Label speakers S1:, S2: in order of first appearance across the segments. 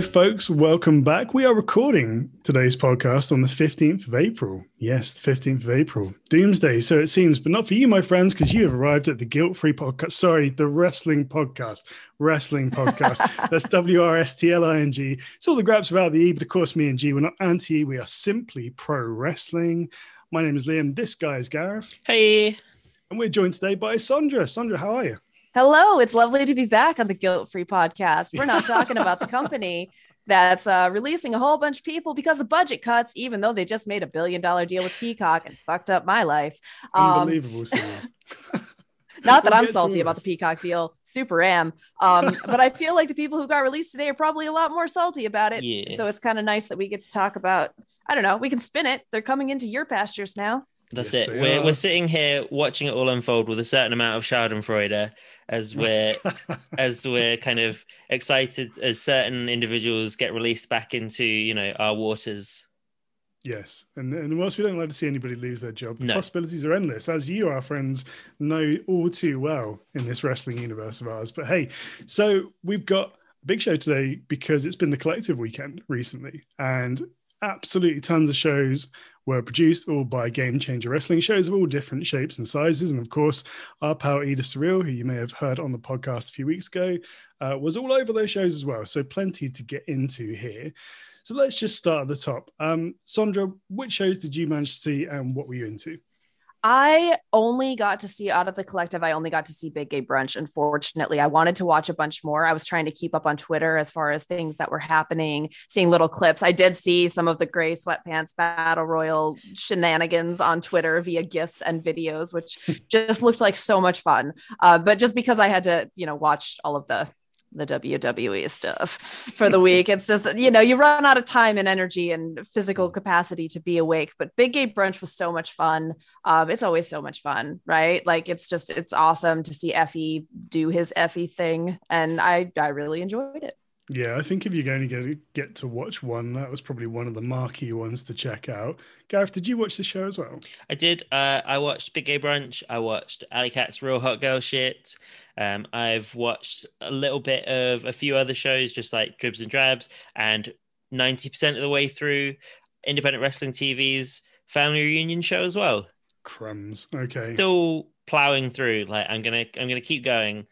S1: And hello, folks. Welcome back. We are recording today's podcast on the 15th of April. Yes, the 15th of April. Doomsday, so it seems, but not for you, my friends, because you have arrived at the guilt free podcast. Sorry, the wrestling podcast. Wrestling podcast. That's W R S T L I N G. It's all the grabs about the E, but of course, me and G, we're not anti E, we are simply pro wrestling. My name is Liam. This guy is Gareth.
S2: Hey.
S1: And we're joined today by Sondra. Sondra, how are you?
S3: Hello, it's lovely to be back on the Guilt Free podcast. We're not talking about the company that's uh, releasing a whole bunch of people because of budget cuts, even though they just made a billion dollar deal with Peacock and fucked up my life.
S1: Um, Unbelievable.
S3: not that I'm salty about the Peacock deal, super am. Um, but I feel like the people who got released today are probably a lot more salty about it.
S2: Yeah.
S3: So it's kind of nice that we get to talk about. I don't know. We can spin it. They're coming into your pastures now.
S2: That's
S1: Yes,
S2: it. We're,
S1: are.
S2: we're sitting here watching it all unfold with a certain amount of Schadenfreude as we're as we're kind of excited as certain individuals get released back into you know our waters.
S1: Yes, and and whilst we don't like to see anybody lose their job, the
S2: No.
S1: possibilities are endless, as you, our friends, know all too well in this wrestling universe of ours. But hey, so we've got a big show today because it's been the collective weekend recently, and absolutely tons of shows were produced all by Game Changer Wrestling shows of all different shapes and sizes, and of course, our pal Edith Surreal, who you may have heard on the podcast a few weeks ago, uh, was all over those shows as well. So plenty to get into here. So let's just start at the top. Um, Sondra, which shows did you manage to see and what were you into?
S3: I only got to see out of the collective. I only got to see Big Gay Brunch. Unfortunately, I wanted to watch a bunch more. I was trying to keep up on Twitter as far as things that were happening, seeing little clips. I did see some of the gray sweatpants battle royal shenanigans on Twitter via gifs and videos, which just looked like so much fun. Uh, but just because I had to, you know, watch all of the the WWE stuff for the week. It's just, you know, you run out of time and energy and physical capacity to be awake. But Big Gay Brunch was so much fun. Um, it's always so much fun, right? Like it's just, it's awesome to see Effy do his Effy thing. And I, I really enjoyed it.
S1: Yeah, I think if you're going to get, get to watch one, that was probably one of the marquee ones to check out. Gareth, did you watch the show as well?
S2: I did. Uh, I watched Big Gay Brunch. I watched Allie Katch's Real Hot Girl Shit. Um, I've watched a little bit of a few other shows, just like Dribs and Drabs, and ninety percent of the way through Independent Wrestling TV's Family Reunion show as well.
S1: Crumbs. Okay.
S2: Still plowing through. Like I'm gonna, I'm gonna keep going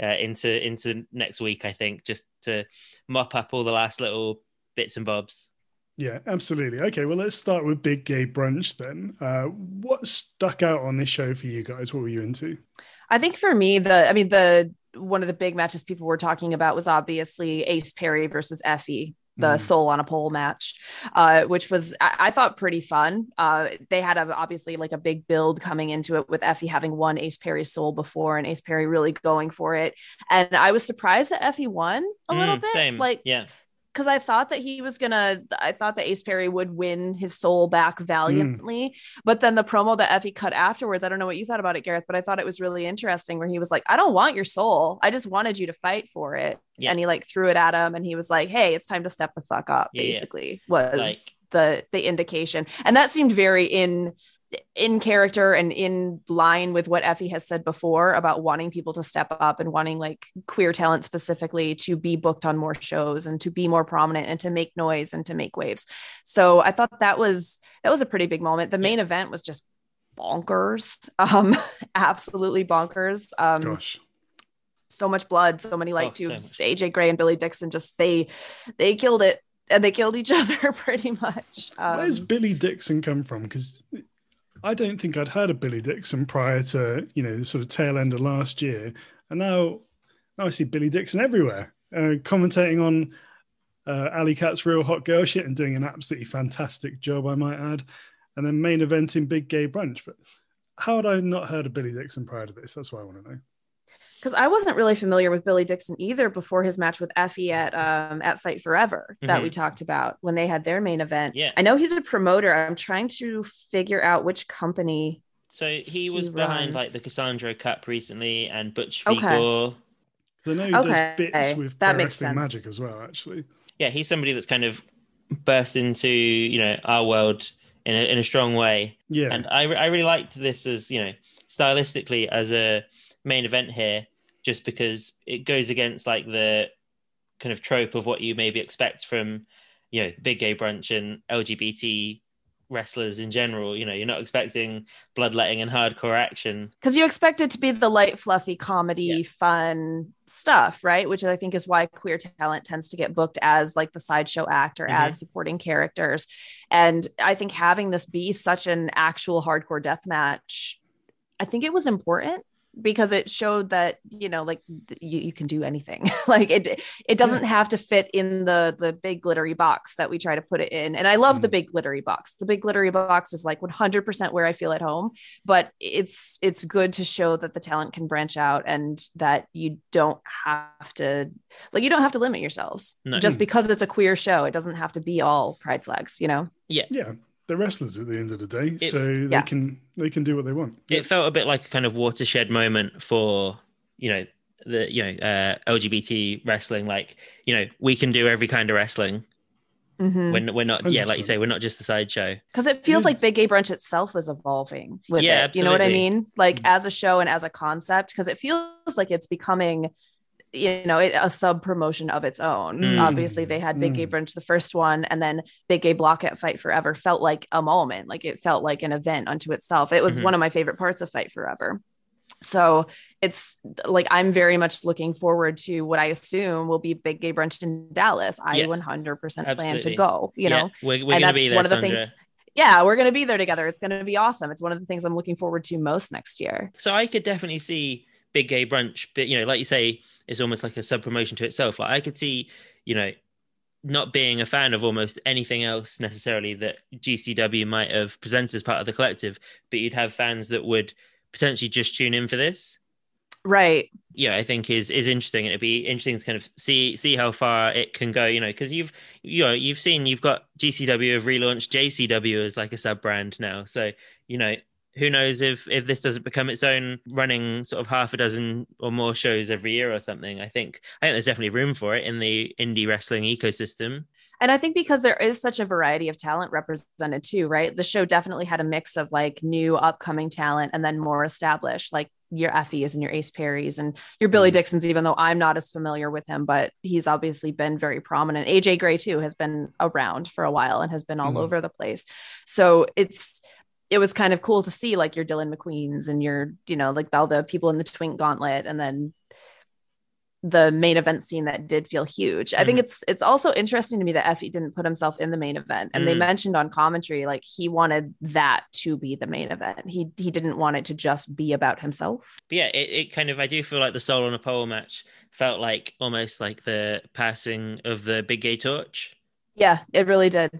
S2: uh, into into next week. I think just to mop up all the last little bits and bobs.
S1: Yeah, absolutely. Okay, well, let's start with Big Gay Brunch then. Uh, what stuck out on this show for you guys? What were you into?
S3: I think for me, the, I mean, the, one of the big matches people were talking about was obviously Ace Perry versus Effy, the
S1: Mm.
S3: soul on a pole match, uh, which was I, I thought pretty fun. Uh, they had a, obviously like a big build coming into it with Effy having won Ace Perry's soul before and Ace Perry really going for it. And I was surprised that Effy won a little
S2: Mm,
S3: bit,
S2: Same.
S3: like
S2: yeah.
S3: Because I thought that he was gonna, I thought that Ace Perry would win his soul back valiantly. But then the promo that Effy cut afterwards, I don't know what you thought about it, Gareth, but I thought it was really interesting where he was like, I don't want your soul. I just wanted you to fight for it.
S2: Yeah.
S3: And he like threw it at him and he was like, Hey, it's time to step the fuck up,
S2: Yeah, yeah.
S3: basically, was
S2: Like-
S3: the the indication. And that seemed very in in character and in line with what Effy has said before about wanting people to step up and wanting like queer talent specifically to be booked on more shows and to be more prominent and to make noise and to make waves. So I thought that was that was a pretty big moment. The main event was just bonkers. Um absolutely bonkers. Um
S1: Gosh.
S3: so much blood, so many light
S2: Oh, so
S3: tubes. AJ Gray and Billy Dixon just they they killed it and they killed each other pretty much. Um,
S1: Where's Billy Dixon come from? Because I don't think I'd heard of Billy Dixon prior to you know the sort of tail end of last year, and now now I see Billy Dixon everywhere, uh, commentating on uh, Allie Katch's Real Hot Girl shit and doing an absolutely fantastic job, I might add, and then main event in Big Gay Brunch. But how had I not heard of Billy Dixon prior to this? That's what I want to know.
S3: Because I wasn't really familiar with Billy Dixon either before his match with Effy at um at Fight Forever that we talked about when they had their main event.
S2: Yeah.
S3: I know he's a promoter. I'm trying to figure out which company.
S2: So he
S3: He
S2: was behind like the Cassandra Cup recently and Butch
S3: Okay.
S2: Vigor.
S1: Because I know he
S3: Okay,
S1: does bits with
S3: that makes
S1: Wrestling
S3: sense.
S1: Magic as well, actually.
S2: Yeah, he's somebody that's kind of burst into you know our world in a in a strong way.
S1: Yeah.
S2: And I I really liked this as you know stylistically as a main event here, just because it goes against like the kind of trope of what you maybe expect from you know big gay brunch and lgbt wrestlers in general. You know you're not expecting bloodletting and hardcore action.
S3: Because you expect it to be the light fluffy comedy yeah. fun stuff right? Which i think is why queer talent tends to get booked as like the sideshow act or mm-hmm. as supporting characters. And i think having this be such an actual hardcore death match i think it was important because it showed that you know like you, you can do anything. Like it it doesn't have to fit in the the big glittery box that we try to put it in. And i love mm. the big glittery box. The big glittery box is like 100% where i feel at home but it's it's good to show that the talent can branch out and that you don't have to like you don't have to limit yourselves. No. just because it's a queer show it doesn't have to be all pride flags you know?
S2: Yeah.
S1: Yeah they're wrestlers at the end of the day, it, so they yeah. can they can do what they want.
S2: It felt a bit like a kind of watershed moment for you know the you know uh, LGBT wrestling. Like you know we can do every kind of wrestling. Mm-hmm. We're, we're not 100%. yeah like you say we're not just a sideshow
S3: because it feels it like big gay brunch itself is evolving with yeah, it absolutely. you know what i mean like mm-hmm. as a show and as a concept because it feels like it's becoming you know it, a sub promotion of its own mm. obviously they had big mm. gay brunch the first one and then big gay block at fight forever felt like a moment like it felt like an event unto itself it was mm-hmm. one of my favorite parts of fight forever so it's like i'm very much looking forward to what i assume will be big gay brunch in dallas i yeah. 100% Absolutely. plan to go you know
S2: we're, we're and that's there,
S3: one of the
S2: Sondra.
S3: things yeah, we're going to be there together. It's going to be awesome. It's one of the things I'm looking forward to most next year.
S2: So I could definitely see Big Gay Brunch, but you know, like you say, is almost like a sub promotion to itself. Like I could see, you know, not being a fan of almost anything else necessarily that GCW might have presented as part of the collective, but you'd have fans that would potentially just tune in for this.
S3: Right.
S2: Yeah, I think is is interesting. It'd be interesting to kind of see see how far it can go. You know, because you've you know you've seen you've got GCW have relaunched JCW as like a sub brand now. So you know who knows if if this doesn't become its own running sort of half a dozen or more shows every year or something i think i think there's definitely room for it in the indie wrestling ecosystem
S3: and i think because there is such a variety of talent represented too right the show definitely had a mix of like new upcoming talent and then more established like your Effys and your Ace Perrys and your Billy mm-hmm. Dixons, even though I'm not as familiar with him, but he's obviously been very prominent. AJ Gray, too, has been around for a while and has been all mm. over the place. So it's it was kind of cool to see like your Dylan McQueen's and your, you know, like all the people in the Twink Gauntlet and then the main event scene that did feel huge. Mm-hmm. I think mm-hmm. it's it's also interesting to me that Effy didn't put himself in the main event. And mm they mentioned on commentary like he wanted that to be the main event. He he didn't want it to just be about himself.
S2: Yeah, it, it kind of I do feel like the soul on a pole match felt like almost like the passing of the big gay torch.
S3: Yeah, it really did.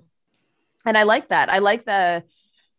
S3: And I like that. I like the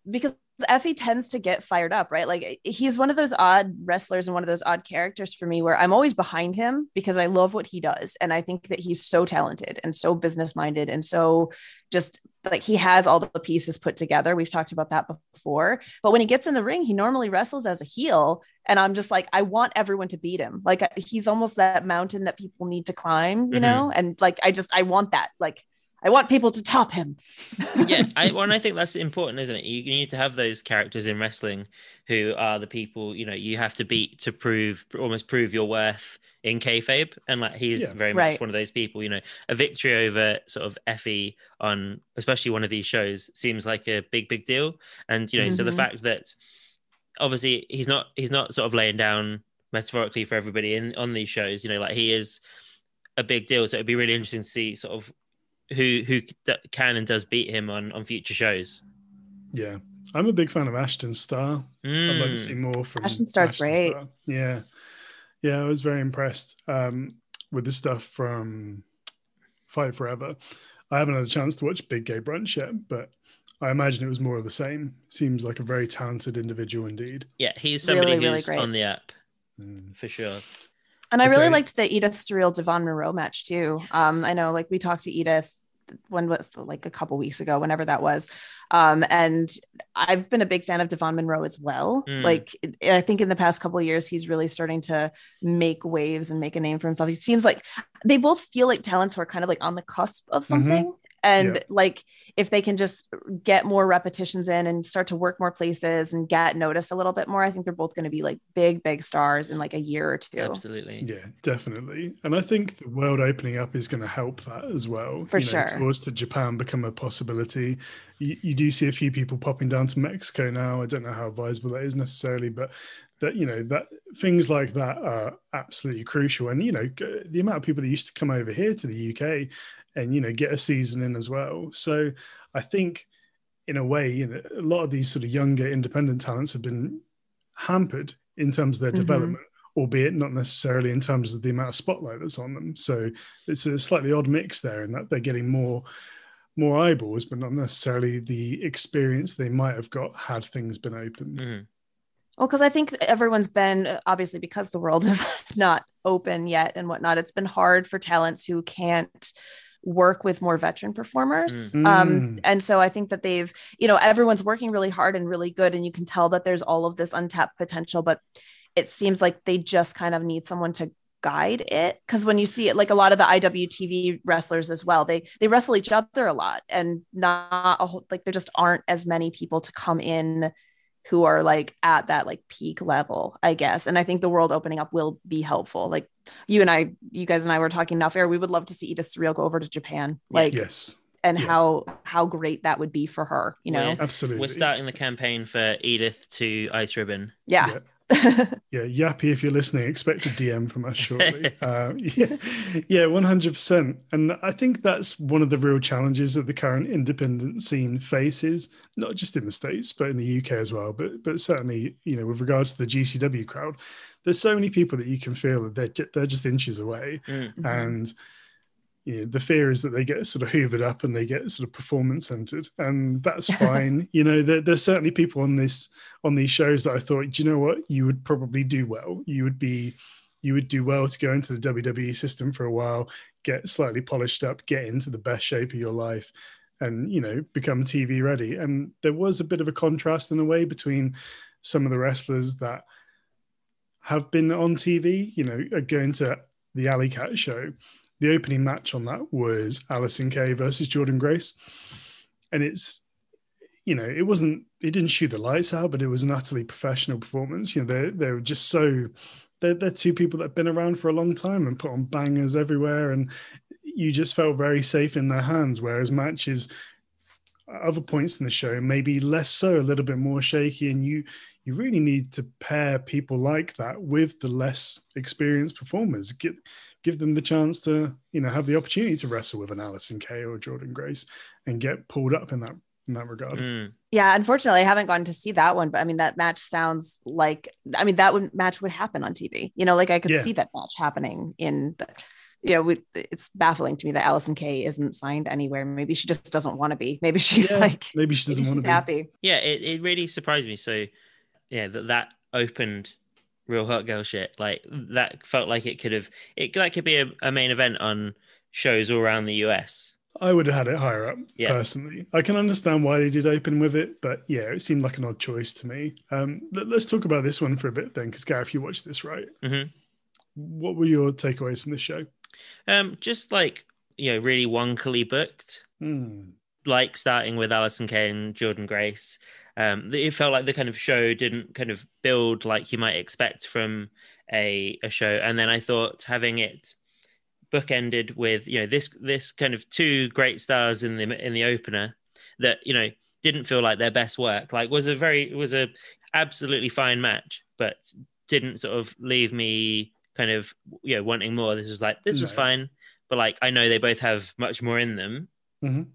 S3: because Effy tends to get fired up, right? Like he's one of those odd wrestlers and one of those odd characters for me where I'm always behind him because I love what he does. And I think that he's so talented and so business minded and so just like he has all the pieces put together. We've talked about that before. But when he gets in the ring, he normally wrestles as a heel. And I'm just like, I want everyone to beat him. Like he's almost that mountain that people need to climb, you mm-hmm. know? And like, I just, I want that. Like, I want people to top him.
S2: yeah, I, well, I think that's important, isn't it? You, you, need to have those characters in wrestling who are the people you know you have to beat to prove, almost prove your worth in kayfabe, and like he's yeah. very much right. one of those people. You know, a victory over sort of Effy on especially one of these shows seems like a big, big deal, and you know, mm-hmm. so the mm-hmm. fact that obviously he's not he's not sort of laying down metaphorically for everybody in on these shows. You know, like he is a big deal. So it'd be really interesting to see sort of who who can and does beat him on on future shows.
S1: Yeah, I'm a big fan of Ashton Starr. Mm. I'd like to see more from
S3: Ashton Starr's Ashton great.
S1: Starr. Yeah, yeah, I was very impressed um, with the stuff from Fight Forever. I haven't had a chance to watch Big Gay Brunch yet, but I imagine it was more of the same. Seems like a very talented individual indeed.
S2: Yeah, he's somebody really, who's really on the app mm. for sure.
S3: And I really liked the Edith Surreal Devon Monroe match too. Um, I know, like we talked to Edith when was like a couple weeks ago, whenever that was. Um, and I've been a big fan of Devon Monroe as well. Mm. Like I think in the past couple of years, he's really starting to make waves and make a name for himself. He seems like they both feel like talents who are kind of like on the cusp of mm-hmm. something. Mm-hmm. And
S1: Yeah.
S3: like if they can just get more repetitions in and start to work more places and get noticed a little bit more, I think they're both going to be like big, big stars in like a year or two.
S2: Absolutely.
S1: Yeah, definitely. And I think the world opening up is going to help that as well.
S3: For
S1: you know,
S3: sure.
S1: Tours to Japan become a possibility. You, you do see a few people popping down to Mexico now. I don't know how advisable that is necessarily, but that you know that things like that are absolutely crucial. And you know the amount of people that used to come over here to the UK and you know get a season in as well. So I think in a way, you know, a lot of these sort of younger independent talents have been hampered in terms of their
S3: Mhm.
S1: development albeit not necessarily in terms of the amount of spotlight that's on them. So it's a slightly odd mix there in that they're getting more more eyeballs, but not necessarily the experience they might have got had things been open.
S2: Mhm.
S3: Well, because I think everyone's been obviously because the world is not open yet and whatnot. It's been hard for talents who can't work with more veteran performers.
S1: Mm.
S3: Um,
S1: Mm.
S3: and so I think that they've, you know, everyone's working really hard and really good, and you can tell that there's all of this untapped potential, but it seems like they just kind of need someone to guide it because when you see it like a lot of the IWTV wrestlers as well they they wrestle each other a lot and not a whole, like there just aren't as many people to come in who are like at that like peak level I guess. And I think the world opening up will be helpful. Like you and I you guys and I were talking enough air. We would love to see Edith Surreal go over to Japan like
S1: Yes,
S3: and
S1: yeah.
S3: how how great that would be for her you know?
S2: We're-
S1: absolutely.
S2: We're starting the campaign for Edith to Ice Ribbon.
S3: yeah.
S1: Yeah, Yappy, if you're listening, expect a DM from us shortly. uh, yeah, yeah, 100%. And I think that's one of the real challenges that the current independent scene faces, not just in the States, but in the UK as well. But but certainly, you know, with regards to the GCW crowd, there's so many people that you can feel that they're, they're just inches away.
S2: Mm.
S1: And you know, the fear is that they get sort of hoovered up and they get sort of performance centered, and that's fine. you know, there, there's certainly people on this on these shows that I thought, do you know what, you would probably do well. You would be, you would do well to go into the WWE system for a while, get slightly polished up, get into the best shape of your life, and you know, become TV ready. And there was a bit of a contrast in a way between some of the wrestlers that have been on TV. You know, going to the Allie Katch show the opening match on that was Allysin Kay versus Jordan Grace. And it's, you know, it wasn't, it didn't shoot the lights out, but it was an utterly professional performance. You know, they're, they're just so, they're, they're two people that have been around for a long time and put on bangers everywhere. And you just felt very safe in their hands. Whereas matches, other points in the show, maybe less so, a little bit more shaky. And you, you really need to pair people like that with the less experienced performers. Get, give them the chance to you know have the opportunity to wrestle with an Allysin Kay or Jordan Grace and get pulled up in that in that regard.
S2: Mm.
S3: Yeah, unfortunately, I haven't gotten to see that one, but I mean, that match sounds like I mean, that would match would happen on TV. You know, like I could
S1: Yeah.
S3: see that match happening in. The, you know, we, it's baffling to me that Allysin Kay isn't signed anywhere. Maybe she just doesn't want to be. Maybe she's
S1: Yeah,
S3: like,
S1: maybe she doesn't want to be.
S3: happy.
S2: Yeah, it, it really surprised me. So, yeah, that that opened real hot girl shit. Like that felt like it could have it that could be a, a main event on shows all around the US.
S1: I would have had it higher up
S2: Yeah.
S1: personally. I can understand why they did open with it, but yeah, it seemed like an odd choice to me. Um, let, us talk about this one for a bit then, because Gareth, if you watched this, right?
S2: Mhm.
S1: What were your takeaways from this show?
S2: Um, just like you know, really wonkily booked.
S1: Hmm.
S2: Like starting with Allysin Kay and Jordan Grace. Um, it felt like the kind of show didn't kind of build like you might expect from a a show, and then I thought having it bookended with you know this this kind of two great stars in the in the opener that you know didn't feel like their best work like was a very was a absolutely fine match but didn't sort of leave me kind of you know wanting more. This was like this was fine but like i know they both have much more in them.
S1: Mhm.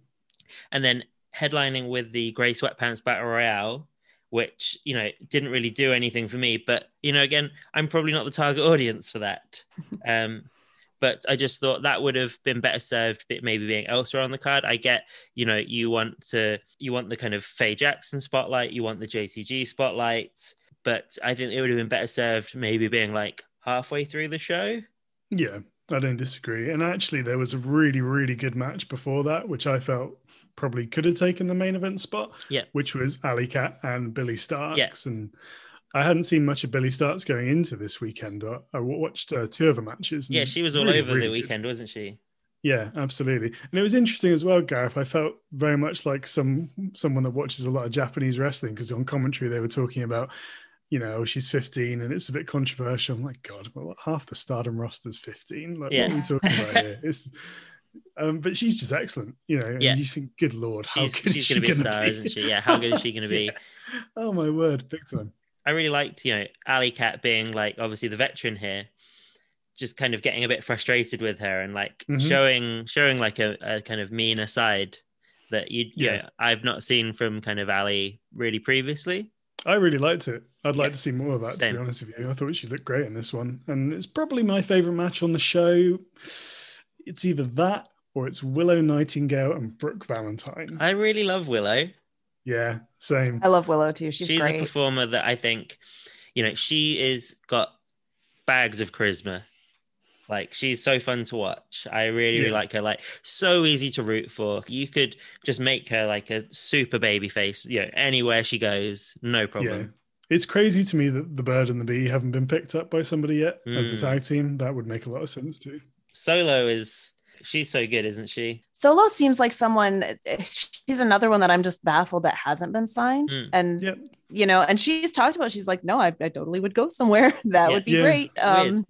S2: and then headlining with the grey sweatpants battle royale which you know didn't really do anything for me but you know again i'm probably not the target audience for that um but I just thought that would have been better served bit- maybe being elsewhere on the card. I get, you know, you want to you want the kind of Faye Jackson spotlight, you want the JCG spotlight, but I think it would have been better served maybe being like halfway through the show.
S1: Yeah, I don't disagree. And actually, there was a really, really good match before that, which I felt probably could have taken the main event spot.
S2: Yeah.
S1: Which was Allie Katch and Billie Starkz.
S2: Yeah.
S1: And I hadn't seen much of Billie Starkz going into this weekend. I, I watched uh, two of the matches.
S2: Yeah, she was all
S1: really,
S2: over
S1: really
S2: the
S1: good.
S2: weekend, wasn't she?
S1: Yeah, absolutely. And it was interesting as well, Gareth. I felt very much like some someone that watches a lot of Japanese wrestling because on commentary they were talking about, you know, she's 15 and it's a bit controversial. I'm like, God, well, half the Stardom roster's 15. Like,
S2: Yeah.
S1: what are we talking about here? It's, um, but she's just excellent, you know. and
S2: Yeah.
S1: you think, good lord, how
S2: She's,
S1: good
S2: she's
S1: is she
S2: going to be a
S1: gonna
S2: star,
S1: be?
S2: isn't she? Yeah. How good is she going to be?
S1: Yeah. Oh my word, big time.
S2: I really liked, you know, Allie Katch being like obviously the veteran here, just kind of getting a bit frustrated with her and like
S1: Mhm.
S2: showing showing like a, a kind of meaner side that you
S1: Yeah.
S2: yeah I've not seen from kind of Allie really previously.
S1: I really liked it. I'd like
S2: Yeah.
S1: to see more of that, to be honest with you. I thought she looked great in this one. And it's probably my favorite match on the show. It's either that or it's Willow Nightingale and Brooke Valentine.
S2: I really love Willow.
S1: yeah, same.
S3: I love Willow too. She's,
S2: She's,
S3: great.
S2: a performer that I think, you know, she is got bags of charisma. Like she's so fun to watch. I really, really like her. Like so easy to root for. You could just make her like a super baby face. You know, anywhere she goes, no
S1: Yeah.
S2: problem.
S1: It's crazy to me that the bird and the bee haven't been picked up by somebody yet as a
S2: Mm.
S1: tag team. That would make a lot of sense too.
S2: Solo is she's so good, isn't she?
S3: Solo seems like someone. She's another one that I'm just baffled that hasn't been signed,
S2: Mm.
S3: and
S1: Yep.
S3: you know, and she's talked about. She's like, no, I, I totally would go somewhere. that
S2: Yeah.
S3: would be
S1: Yeah.
S3: great.
S2: Weird.
S3: Um,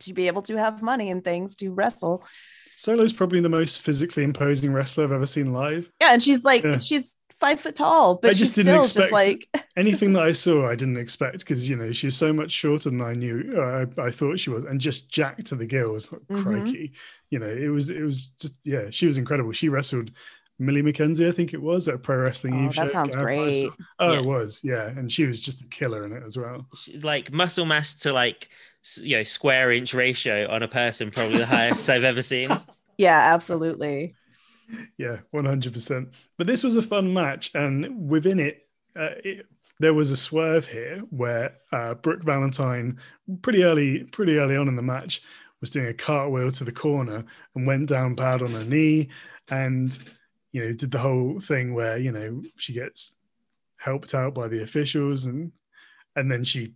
S3: to be able to have money and things to wrestle.
S1: Solo's probably the most physically imposing wrestler I've ever seen live.
S3: Yeah, and she's like,
S1: Yeah.
S3: she's five foot tall, but
S1: I
S3: she's
S1: just didn't
S3: still
S1: expect
S3: just like,
S1: Anything that I saw, I didn't expect because you know she was so much shorter than I knew. Uh, I, I thought she was, and just jacked to the gills, like,
S3: Mhm.
S1: crikey. You know, it was it was just yeah, she was incredible. She wrestled Millie McKenzie, I think it was, at a Pro Wrestling
S3: Oh,
S1: Eve
S3: that
S1: show.
S3: sounds
S1: Gareth,
S3: great.
S1: Oh,
S2: Yeah.
S1: it was, yeah, and she was just a killer in it as well.
S2: She- Like muscle mass to like you know square inch ratio on a person, probably the highest I've ever seen.
S3: yeah, absolutely.
S1: Yeah, one hundred percent. But this was a fun match, and within it, uh, it there was a swerve here where uh, Brooke Valentine, pretty early, pretty early on in the match, was doing a cartwheel to the corner and went down bad on her knee, and you know did the whole thing where you know she gets helped out by the officials, and and then she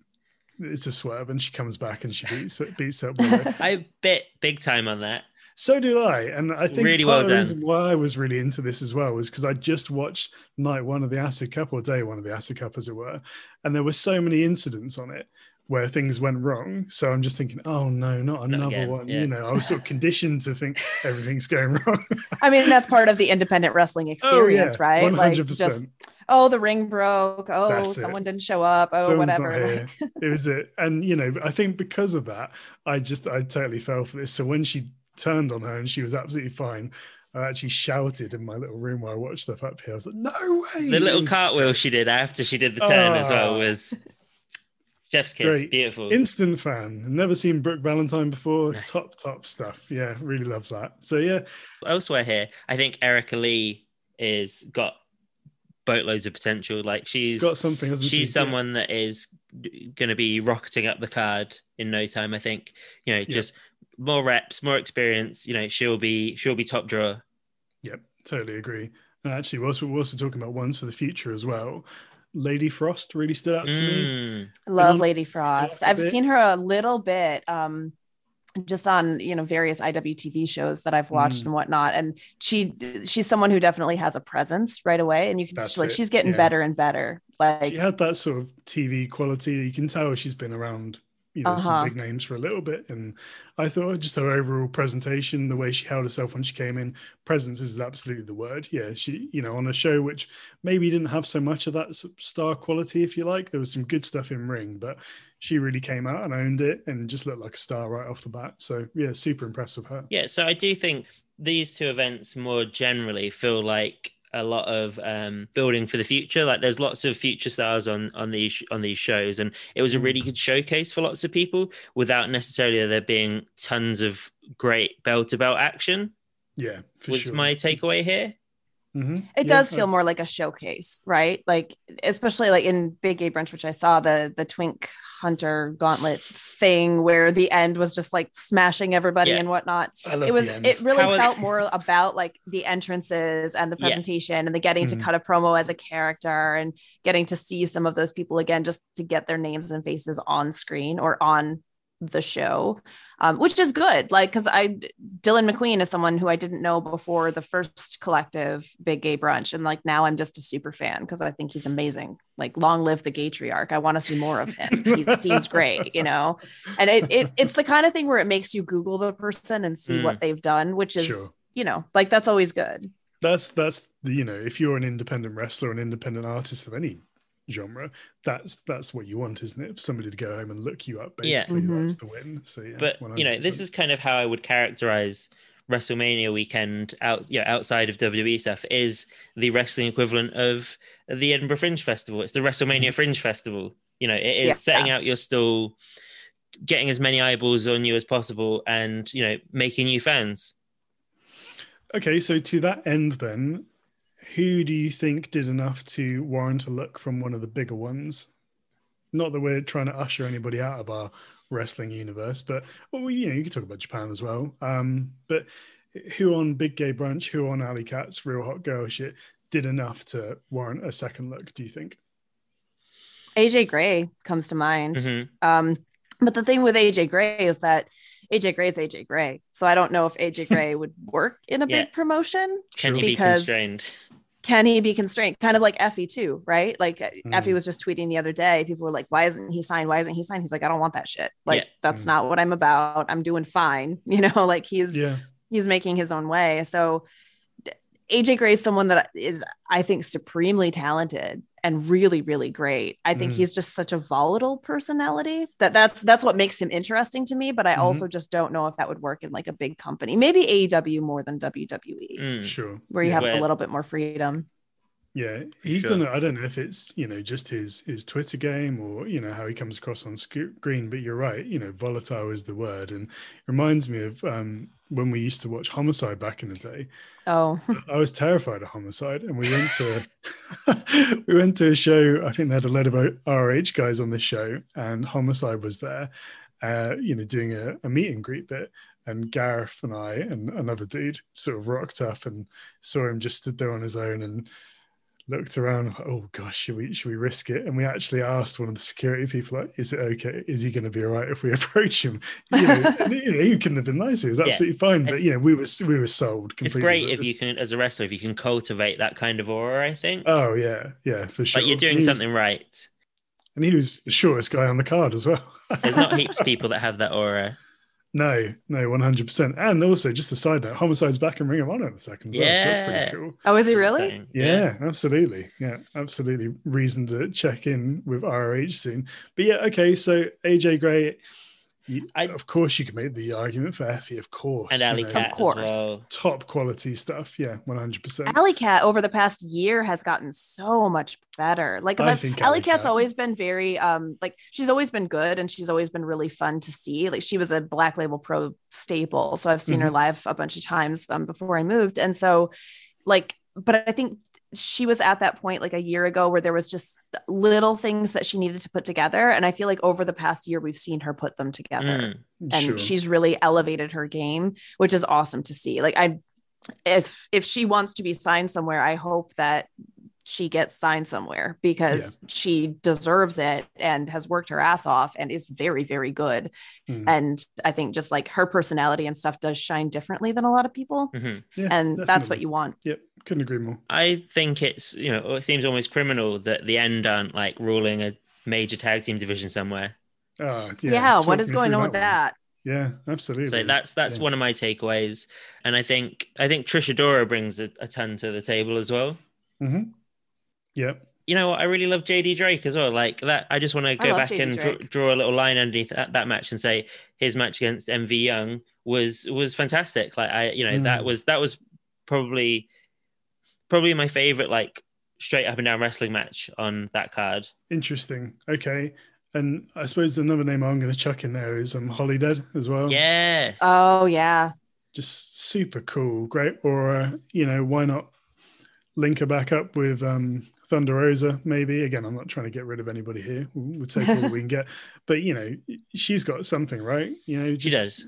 S1: it's a swerve, and she comes back and she beats beats up
S2: I bet big time on that.
S1: So do I, and I think
S2: Really
S1: part
S2: well
S1: of the reason why I was really into this as well was because I just watched night one of the Acid Cup or day one of the Acid Cup, as it were, and there were so many incidents on it where things went wrong. So I'm just thinking, oh no, not another
S2: again,
S1: one.
S2: yeah.
S1: You know, I was sort of conditioned to think everything's going wrong.
S3: I mean, that's part of the independent wrestling oh, experience, right?
S1: Oh, One
S3: Like
S1: hundred
S3: just,
S1: percent.
S3: oh, the ring broke. Oh,
S1: That's it.
S3: someone didn't show up. Oh,
S1: Someone's
S3: whatever. Like,
S1: It was it, and you know, I think because of that, I just I totally fell for this. So when she turned on her and she was absolutely fine. I actually shouted in my little room where I watched stuff up here. I was like, "No way!"
S2: The little
S1: was
S2: cartwheel she did after she did the turn as well
S1: Ah.
S2: was Jeff's kiss.
S1: Great.
S2: Beautiful.
S1: Instant fan. Never seen Brooke Valentine before.
S2: No.
S1: Top, top stuff. Yeah, really love that. So yeah,
S2: Elsewhere here, I think Erica Lee is got boatloads of potential. Like she's
S1: she's got something. Hasn't she?
S2: she's someone that is going to be rocketing up the card in no time. I think you know just more reps, more experience. You know she'll be she'll be top drawer.
S1: Yep, totally agree. And actually, whilst we're also talking about ones for the future as well, Lady Frost really stood out to me.
S2: Mm.
S3: I love Lady Frost. I've
S1: bit.
S3: seen her a little bit, um, just on you know various IWTV shows that I've watched
S1: Mm.
S3: and whatnot. And she she's someone who definitely has a presence right away, and you can
S1: That's
S3: like
S1: it,
S3: she's getting
S1: yeah.
S3: better and better. Like
S1: She had that sort of TV quality. You can tell she's been around, you know,
S3: Uh-huh.
S1: some big names for a little bit. And I thought just her overall presentation, the way she held herself when she came in, presence is absolutely the word. Yeah, she, you know, on a show which maybe didn't have so much of that star quality, if you like. There was some good stuff in ring, but she really came out and owned it and just looked like a star right off the bat. So yeah, super impressed with her.
S2: Yeah, so I do think these two events more generally feel like a lot of um, building for the future. Like there's lots of future stars on on these on these shows, and it was a really good showcase for lots of people without necessarily there being tons of great belt to belt action.
S1: Yeah, for
S2: was
S1: sure.
S2: my takeaway here.
S1: Mhm.
S3: it
S1: Yeah,
S3: does feel more like a showcase, right? Like especially like in Big Gay Brunch, which I saw the the Twink Hunter Gauntlet thing, where the end was just like smashing everybody
S2: Yeah.
S3: and whatnot.
S1: I love
S3: it was
S1: the end.
S3: it really
S2: How it-
S3: felt more about like the entrances and the
S2: Yeah.
S3: presentation and the getting
S1: Mhm.
S3: to cut a promo as a character and getting to see some of those people again just to get their names and faces on screen or on the show, um, which is good. Like, because I Dylan McQueen is someone who I didn't know before the first collective Big Gay Brunch, and like now I'm just a super fan because I think he's amazing. Like, long live the Gaytriarch! I want to see more of him. he seems great, you know. And it, it it's the kind of thing where it makes you Google the person and see
S2: Mm.
S3: what they've done, which is
S1: Sure.
S3: you know like that's always good.
S1: that's that's the you know if you're an independent wrestler an independent artist of any genre that's that's what you want isn't it? For somebody to go home and look you up
S2: Yeah.
S1: basically
S3: Mhm.
S1: that's the win. So yeah
S2: but you know this is kind of how i would characterize wrestlemania weekend out you know, outside of wwe stuff is the wrestling equivalent of the edinburgh fringe festival. It's the wrestlemania fringe festival. You know it is
S3: Yeah.
S2: setting out your stall getting as many eyeballs on you as possible and you know making new fans.
S1: Okay so to that end then who do you think did enough to warrant a look from one of the bigger ones not that we're trying to usher anybody out of our wrestling universe but well you know you could talk about japan as well um but who on big gay brunch who on alley cats real hot girl shit did enough to warrant a second look do you think
S3: AJ Gray comes to mind.
S2: Mhm.
S3: Um, but the thing with AJ Gray is that AJ Gray is AJ Gray. So I don't know if AJ Gray would work in a
S2: Yeah.
S3: big promotion.
S2: can
S1: Sure.
S2: you be
S3: Because-
S2: constrained
S3: Can he be constrained? Kind of like Effy too, right? Like
S1: Mm.
S3: Effy was just tweeting the other day. People were like, "Why isn't he signed? Why isn't he signed?" He's like, "I don't want that shit. Like
S2: Yeah.
S3: that's
S1: Mm.
S3: not what I'm about. I'm doing fine." You know, like he's
S1: yeah
S3: he's making his own way. So AJ Gray is someone that is, I think, supremely talented and really, really great. I think
S1: Mhm.
S3: he's just such a volatile personality that that's that's what makes him interesting to me. But I
S1: Mhm.
S3: also just don't know if that would work in like a big company, maybe AEW more than WWE,
S2: Mm.
S1: sure
S3: where you
S1: yeah.
S3: have
S2: Where-
S3: a little bit more freedom.
S1: Yeah, he's
S2: sure.
S1: done. I don't know if it's you know just his his Twitter game or you know how he comes across on screen. But you're right. You know, volatile is the word, and it reminds me of um, when we used to watch Homicide back in the day.
S3: Oh,
S1: I was terrified of Homicide, and we went to we went to a show. I think they had a load of RH guys on the show, and Homicide was there. Uh, you know, doing a, a meet and greet bit, and Gareth and I and another dude sort of rocked up and saw him just stood there on his own and looked around. Oh gosh, should we should we risk it? And we actually asked one of the security people, like, "Is it okay? Is he going to be all right if we approach him?" You know, and, you know he couldn't have been nicer. It was
S2: Yeah.
S1: absolutely fine. But you know, we were we were sold.
S2: it's great if you can as a wrestler if you can cultivate that kind of aura i think
S1: Oh yeah, yeah, for sure.
S2: like you're doing
S1: was-
S2: something right
S1: and he was the shortest guy on the card as well.
S2: there's not heaps of people that have that aura
S1: no, no, one hundred percent. And also, just a side note, Homicide's back in Ring of Honor in a second. As well, so that's pretty cool.
S3: oh, is he really?
S2: Thing.
S1: Yeah, absolutely. Yeah, absolutely. Reason to check in with ROH soon. But yeah, okay. So AJ Gray, you,
S2: I-
S1: of course, you can make the argument for Effy, of course.
S2: and
S1: you
S2: alley
S1: know,
S2: cat
S3: Of course.
S2: as well
S1: top quality stuff. Yeah, one hundred percent.
S3: Allie Katch over the past year has gotten so much better. Like,
S1: I
S3: cause
S1: think
S3: Alley
S1: Allie
S3: Katch's
S1: Cat-
S3: always been very, um, like she's always been good and she's always been really fun to see. Like she was a Black Label Pro staple, so I've seen her
S1: Mhm.
S3: live a bunch of times um, before I moved, and so, like, but I think she was at that point like a year ago where there was just little things that she needed to put together, and I feel like over the past year we've seen her put them together
S2: Mm.
S3: and
S1: Sure.
S3: she's really elevated her game which is awesome to see like i if if she wants to be signed somewhere i hope that she gets signed somewhere because she deserves it and has worked her ass off and is very very good
S1: Mm.
S3: and i think just like her personality and stuff does shine differently than a lot of people
S2: Mhm.
S1: Yeah,
S3: and that's what you want
S1: Yep, couldn't agree more.
S2: I think it's you know it seems almost criminal that the end aren't like ruling a major tag team division somewhere.
S1: Ah,
S3: yeah,
S1: yeah,
S3: what
S1: talk
S3: is
S1: me
S3: going
S1: through
S3: on with
S1: one.
S3: that
S1: Yeah, absolutely.
S2: So that's that's
S1: Yeah.
S2: one of my takeaways, and I think I think Trish Adora brings a, a ton to the table as well.
S1: hmm Yep.
S2: You know what? I really love JD Drake as well. Like that, I just want to go back
S3: JD
S2: and draw, draw a little line underneath that, that match and say his match against MV Young was was fantastic. Like I, you know, that
S1: Mm.
S2: was that was probably probably my favorite like straight up and down wrestling match on that card.
S1: Interesting. Okay. And I suppose another name I'm going to chuck in there is um, Holidead as well.
S2: Yes.
S3: oh yeah
S1: Just super cool. Great aura. You know, why not link her back up with um, Thunder Rosa, maybe? Again, I'm not trying to get rid of anybody here. We'll, we'll take all we can get. But, you know, she's got something, right? You know,
S2: She does.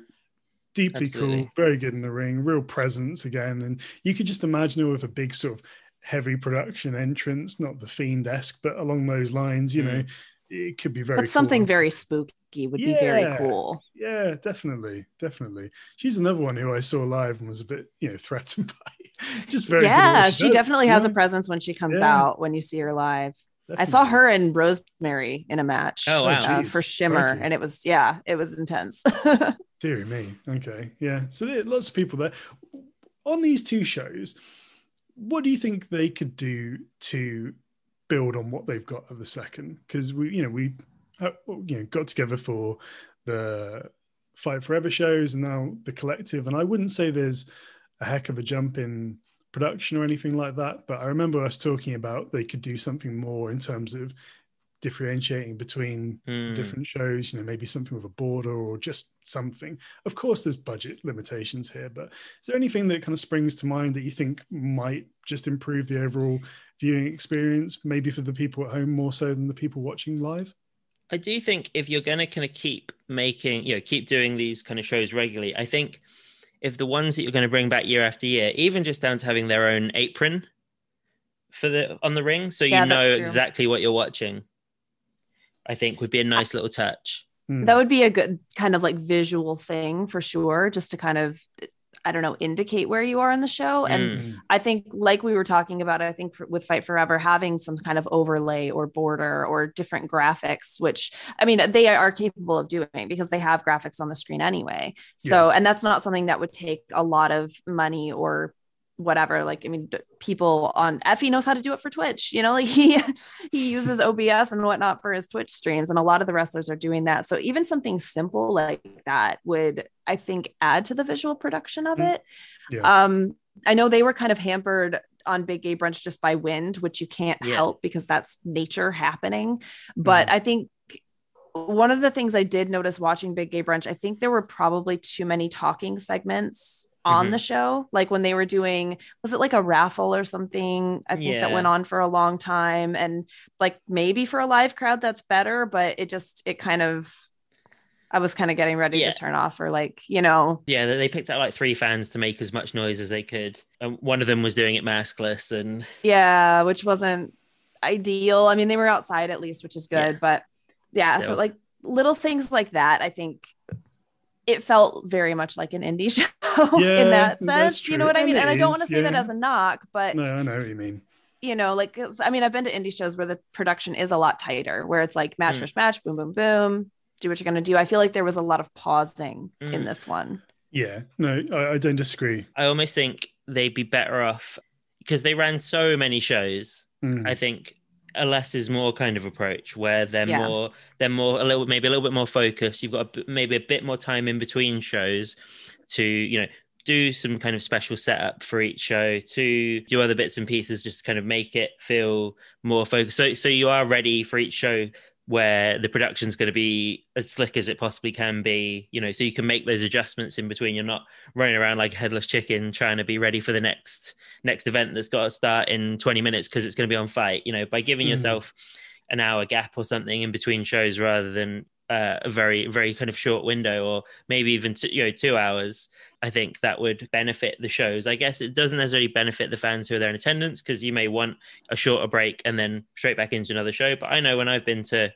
S1: Deeply
S2: Absolutely.
S1: cool, very good in the ring, real presence again. And you could just imagine her with a big sort of heavy production entrance, not the fiend esque, but along those lines, you know, it could be very
S3: but something
S1: cool.
S3: very spooky Becky would be very cool.
S1: Yeah, definitely, definitely. She's another one who I saw live and was a bit, you know, threatened by. Just very.
S3: yeah,
S1: what
S3: she
S1: does,
S3: definitely has
S1: know?
S3: a presence when she comes
S1: Yeah.
S3: out when you see her live. I saw her and Rosemary in a match
S2: Oh, wow.
S3: uh, for Shimmer, and it was yeah, it was intense.
S1: Deary me. Okay. Yeah. So there lots of people there. On these two shows, what do you think they could do to build on what they've got at the second? Because we, you know, we, uh, you know, got together for the Fight Forever shows and now the collective. And I wouldn't say there's a heck of a jump in production or anything like that. But I remember us talking about they could do something more in terms of differentiating between the
S2: Hmm.
S1: different shows, you know, maybe something with a border or just something. Of course, there's budget limitations here, but is there anything that kind of springs to mind that you think might just improve the overall viewing experience, maybe for the people at home more so than the people watching live?
S2: I do think if you're going to kind of keep making, you know, keep doing these kind of shows regularly, I think if the ones that you're going to bring back year after year, even just down to having their own apron for the on the ring, so you
S3: Yeah,
S2: know exactly what you're watching, I think would be a nice little touch.
S1: Hmm.
S3: that would be a good kind of like visual thing for sure, just to kind of I don't know indicate where you are in the show. And
S2: Mm.
S1: Mm.
S3: I think, like we were talking about, I think for, with Fight Forever, having some kind of overlay or border or different graphics, which I mean, they are capable of doing because they have graphics on the screen anyway. So, and that's not something that would take a lot of money or whatever. Like, I mean, people on Effy knows how to do it for Twitch, you know, like he, he uses OBS and whatnot for his Twitch streams. And a lot of the wrestlers are doing that. So, even something simple like that would, I think, add to the visual production of
S1: Mm.
S3: it.
S1: Yeah.
S3: Um, I know they were kind of hampered on Big Gay Brunch just by wind, which you can't
S2: Yeah.
S3: help because that's nature happening. But I think one of the things I did notice watching Big Gay Brunch, I think there were probably too many talking segments on
S2: Mhm.
S3: the show. Like when they were doing, was it like a raffle or something? I think that went on for a long time. And like maybe for a live crowd, that's better, but it just, it kind of, I was kind of getting ready
S2: Yeah.
S3: to turn off or like, you know,
S2: Yeah, they picked out like three fans to make as much noise as they could. And one of them was doing it maskless, and
S3: Yeah, which wasn't ideal. I mean, they were outside at least, which is good,
S2: Yeah.
S3: but yeah, so like little things like that, I think it felt very much like an indie show
S1: Yeah,
S3: in that sense. You know what I mean?
S1: it
S3: And I don't want to say that as a knock, but
S1: No, I know what you mean.
S3: you know, like I mean, I've been to indie shows where the production is a lot tighter, where it's like match
S2: Mm.
S3: versus match, boom, boom, boom, do what you're gonna do. I feel like there was a lot of pausing in
S2: Mm.
S3: this one.
S1: Yeah, no, I, I don't disagree.
S2: I almost think they'd be better off because they ran so many shows.
S1: Mm.
S2: I think a less is more kind of approach where they're
S3: Yeah.
S2: more they're more a little maybe a little bit more focused. You've got a, maybe a bit more time in between shows to you know do some kind of special setup for each show to do other bits and pieces just to kind of make it feel more focused. So so you are ready for each show where the production's going to be as slick as it possibly can be, you know, so you can make those adjustments in between. You're not running around like a headless chicken trying to be ready for the next next event that's got to start in 20 minutes because it's going to be on fight. You know, by giving
S1: Mhm.
S2: yourself an hour gap or something in between shows rather than uh, a very very kind of short window or maybe even two, you know two hours i think that would benefit the shows. I guess it doesn't necessarily benefit the fans who are there in attendance because you may want a shorter break and then straight back into another show. But i know when i've been to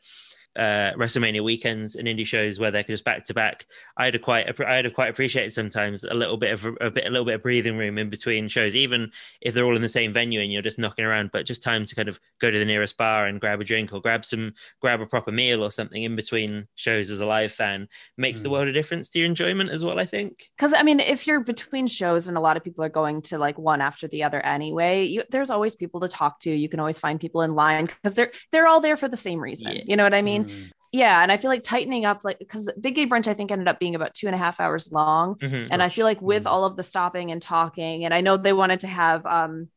S2: uh, WrestleMania weekends and indie shows where they're just back to back. I'd have quite I'd have quite appreciated sometimes a little bit of a bit a little bit of breathing room in between shows, even if they're all in the same venue and you're just knocking around, but just time to kind of go to the nearest bar and grab a drink or grab some grab a proper meal or something in between shows as a live fan makes the
S1: Mm.
S2: world a difference to your enjoyment as well. I think.
S3: because I mean, if you're between shows and a lot of people are going to like one after the other anyway, you, there's always people to talk to. You can always find people in line because they're they're all there for the same reason.
S2: Yeah.
S3: You know what I mean?
S1: Mm.
S3: Yeah, and I feel like tightening up like because Big Gay Brunch I think ended up being about two and a half hours long,
S2: Mhm.
S3: and I feel like with
S1: Mm.
S3: all of the stopping and talking, and I know they wanted to have um,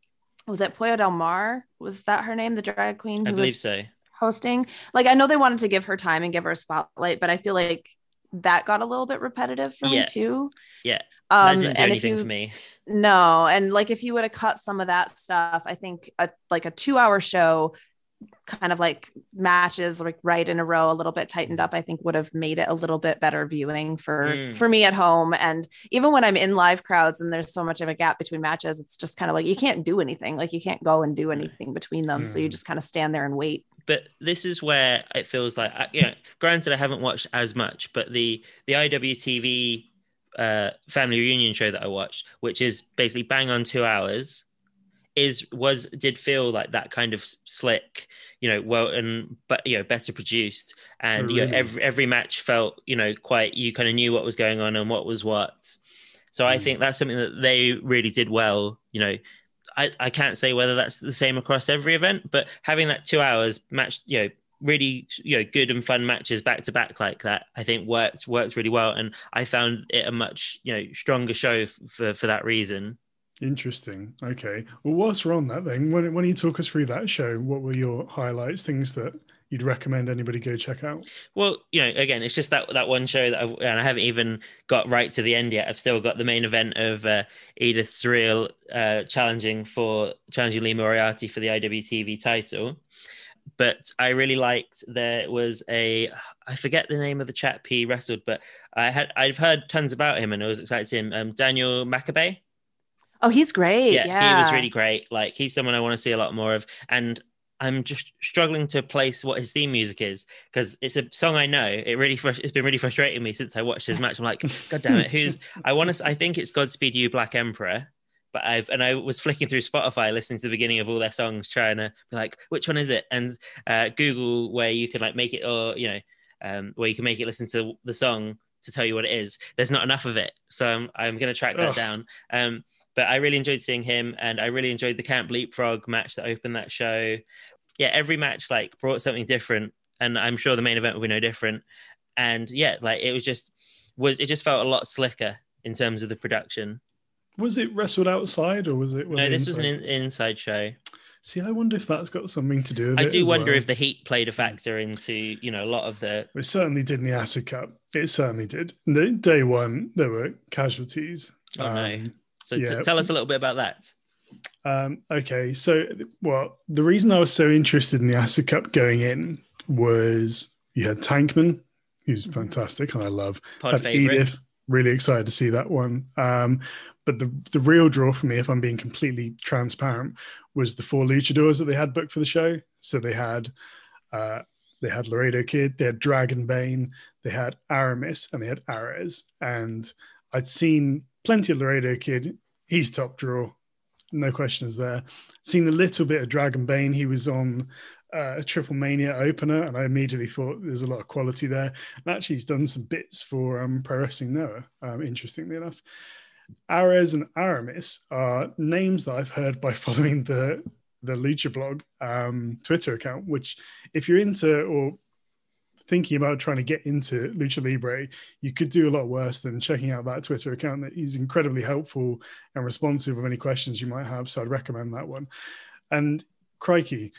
S3: was it Pollo Del Mar? Was that her name, the drag queen?
S2: I
S3: who
S2: believe
S3: was
S2: so.
S3: Hosting, like I know they wanted to give her time and give her a spotlight, but I feel like that got a little bit repetitive for
S2: Yeah.
S3: me too.
S2: Yeah. That
S3: Um,
S2: didn't do anything
S3: you
S2: for me.
S3: no, and like if you would have cut some of that stuff, I think a like a two hour show kind of like matches like right in a row a little bit tightened up i think would have made it a little bit better viewing for
S2: Mm.
S3: for me at home and even when i'm in live crowds and there's so much of a gap between matches it's just kind of like you can't do anything like you can't go and do anything between them so you
S1: Mm.
S3: just kind of stand there and wait
S2: but this is where it feels like you know granted i haven't watched as much but the the iwtv uh family reunion show that i watched which is basically bang on two hours is was did feel like that kind of slick you know well and but you know better produced. And
S1: Oh,
S2: you know every every match felt you know quite you kind of knew what was going on and what was what. So i
S1: Mm.
S2: think that's something that they really did well you know. I, I can't say whether that's the same across every event, but having that two hours match, you know, really, you know, good and fun matches back to back like that, I think worked worked really well, and I found it a much you know stronger show f- for for that reason.
S1: Interesting. Okay. Well, whilst we're on that, then, when, you talk us through that show, what were your highlights, things that you'd recommend anybody go check out?
S2: Well, you know, again, it's just that that one show that I've, and I haven't even got right to the end yet. I've still got the main event of uh, Edith Surreal uh, challenging for challenging Lee Moriarty for the IWTV title. But I really liked there was a I forget the name of the chap he wrestled, but I had I've heard tons about him and I was excited to him. Um, Daniel Makabe.
S3: Oh he's great
S2: Yeah,
S3: yeah,
S2: he was really great. Like he's someone I want to see a lot more of, and I'm just struggling to place what his theme music is because it's a song I know. It really frus- it's been really frustrating me since I watched his match. I'm like, God damn it, who's I want to? I think it's Godspeed You, Black Emperor. But I've and I was flicking through Spotify, listening to the beginning of all their songs, trying to be like, which one is it? And uh, Google where you can like make it, or you know, um, where you can make it listen to the song to tell you what it is. There's not enough of it, so I'm I'm going to track that
S1: Ugh.
S2: down. Um, but I really enjoyed seeing him, and I really enjoyed the Camp Leapfrog match that opened that show. Yeah, every match like brought something different, and I'm sure the main event will be no different. And yeah, like it was just was it just felt a lot slicker in terms of the production.
S1: Was it wrestled outside or was it?
S2: no, this was an in, inside show.
S1: See, I wonder if that's got something to do with
S2: I
S1: it.
S2: do
S1: as
S2: wonder
S1: well.
S2: if the heat played a factor into you know a lot of the.
S1: It certainly did in the Cup. It certainly did. Day one, there were casualties.
S2: Oh, no.
S1: Um,
S2: So t- tell us a little bit about that.
S1: Um, okay, so well, the reason I was so interested in the Acid Cup going in was you had Tankman, who's fantastic, and I love.
S2: Pod.
S1: Edith, really excited to see that one. Um, but the the real draw for me, if I'm being completely transparent, was the four luchadors that they had booked for the show. So they had uh, they had Laredo Kid, they had Dragon Bane, they had Aramis, and they had Ares. And I'd seen plenty of Laredo Kid. He's top draw, no questions there. Seen a little bit of Dragon Bane. He was on uh, a Triple Mania opener, and I immediately thought there's a lot of quality there. And actually, he's done some bits for um, Pro Wrestling Noah, um, interestingly enough. Ares and Aramis are names that I've heard by following the the Lucha blog um, Twitter account, which if you're into or thinking about trying to get into Lucha Libre, you could do a lot worse than checking out that Twitter account. That he's incredibly helpful and responsive of any questions you might have. So I'd recommend that one. And crikey,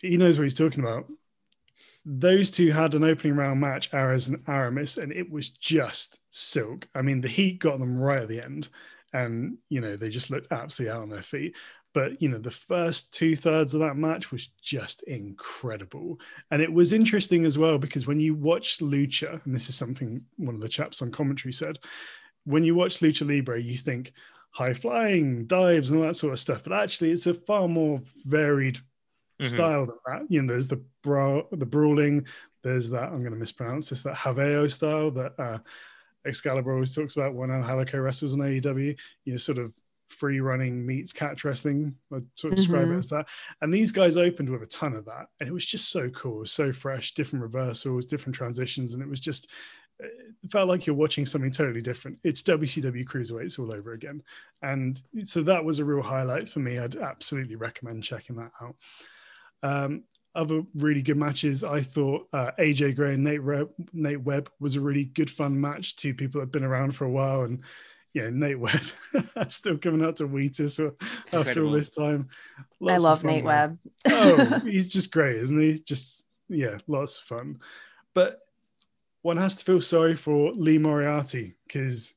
S1: he knows what he's talking about. Those two had an opening round match, Ares and Aramis, and it was just silk. I mean, the heat got them right at the end, and you know they just looked absolutely out on their feet. But you know, the first two thirds of that match was just incredible, and it was interesting as well because when you watch Lucha, and this is something one of the chaps on commentary said, when you watch Lucha Libre, you think high flying dives and all that sort of stuff, but actually, it's a far more varied
S2: Mhm.
S1: style than that. You know, there's the bra, the brawling. There's that I'm going to mispronounce this. That Haveo style that uh, Excalibur always talks about when Angelico wrestles in AEW. You know, sort of free running meets catch wrestling. I sort of describe
S3: Mhm.
S1: it as that. And these guys opened with a ton of that, and it was just so cool, so fresh, different reversals, different transitions, and it was just. It felt like you're watching something totally different. It's WCW Cruiserweights all over again, and so that was a real highlight for me. I'd absolutely recommend checking that out. Um, other really good matches, I thought uh, AJ Gray and Nate, Reb, Nate Webb was a really good, fun match. Two people that have been around for a while, and yeah, Nate Webb still coming out to Wheatus after all this time.
S3: I
S1: Lots of
S3: love
S1: fun
S3: Nate
S1: there.
S3: Webb.
S1: oh, he's just great, isn't he? Just yeah, lots of fun. But one has to feel sorry for Lee Moriarty because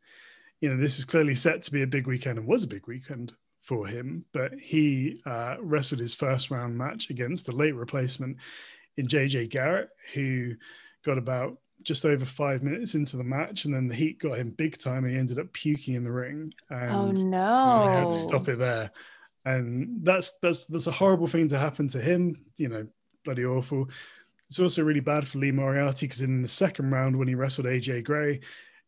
S1: you know this is clearly set to be a big weekend and was a big weekend for him, but he uh, wrestled his first round match against a late replacement in JJ Garrett, who got about just over five minutes into the match, and then the heat got him big time, and he ended up puking in the ring. Oh, and
S3: oh no!
S1: had to stop it there, and that's that's that's a horrible thing to happen to him. You know, bloody awful. It's also really bad for Lee Moriarty because in the second round when he wrestled AJ Gray,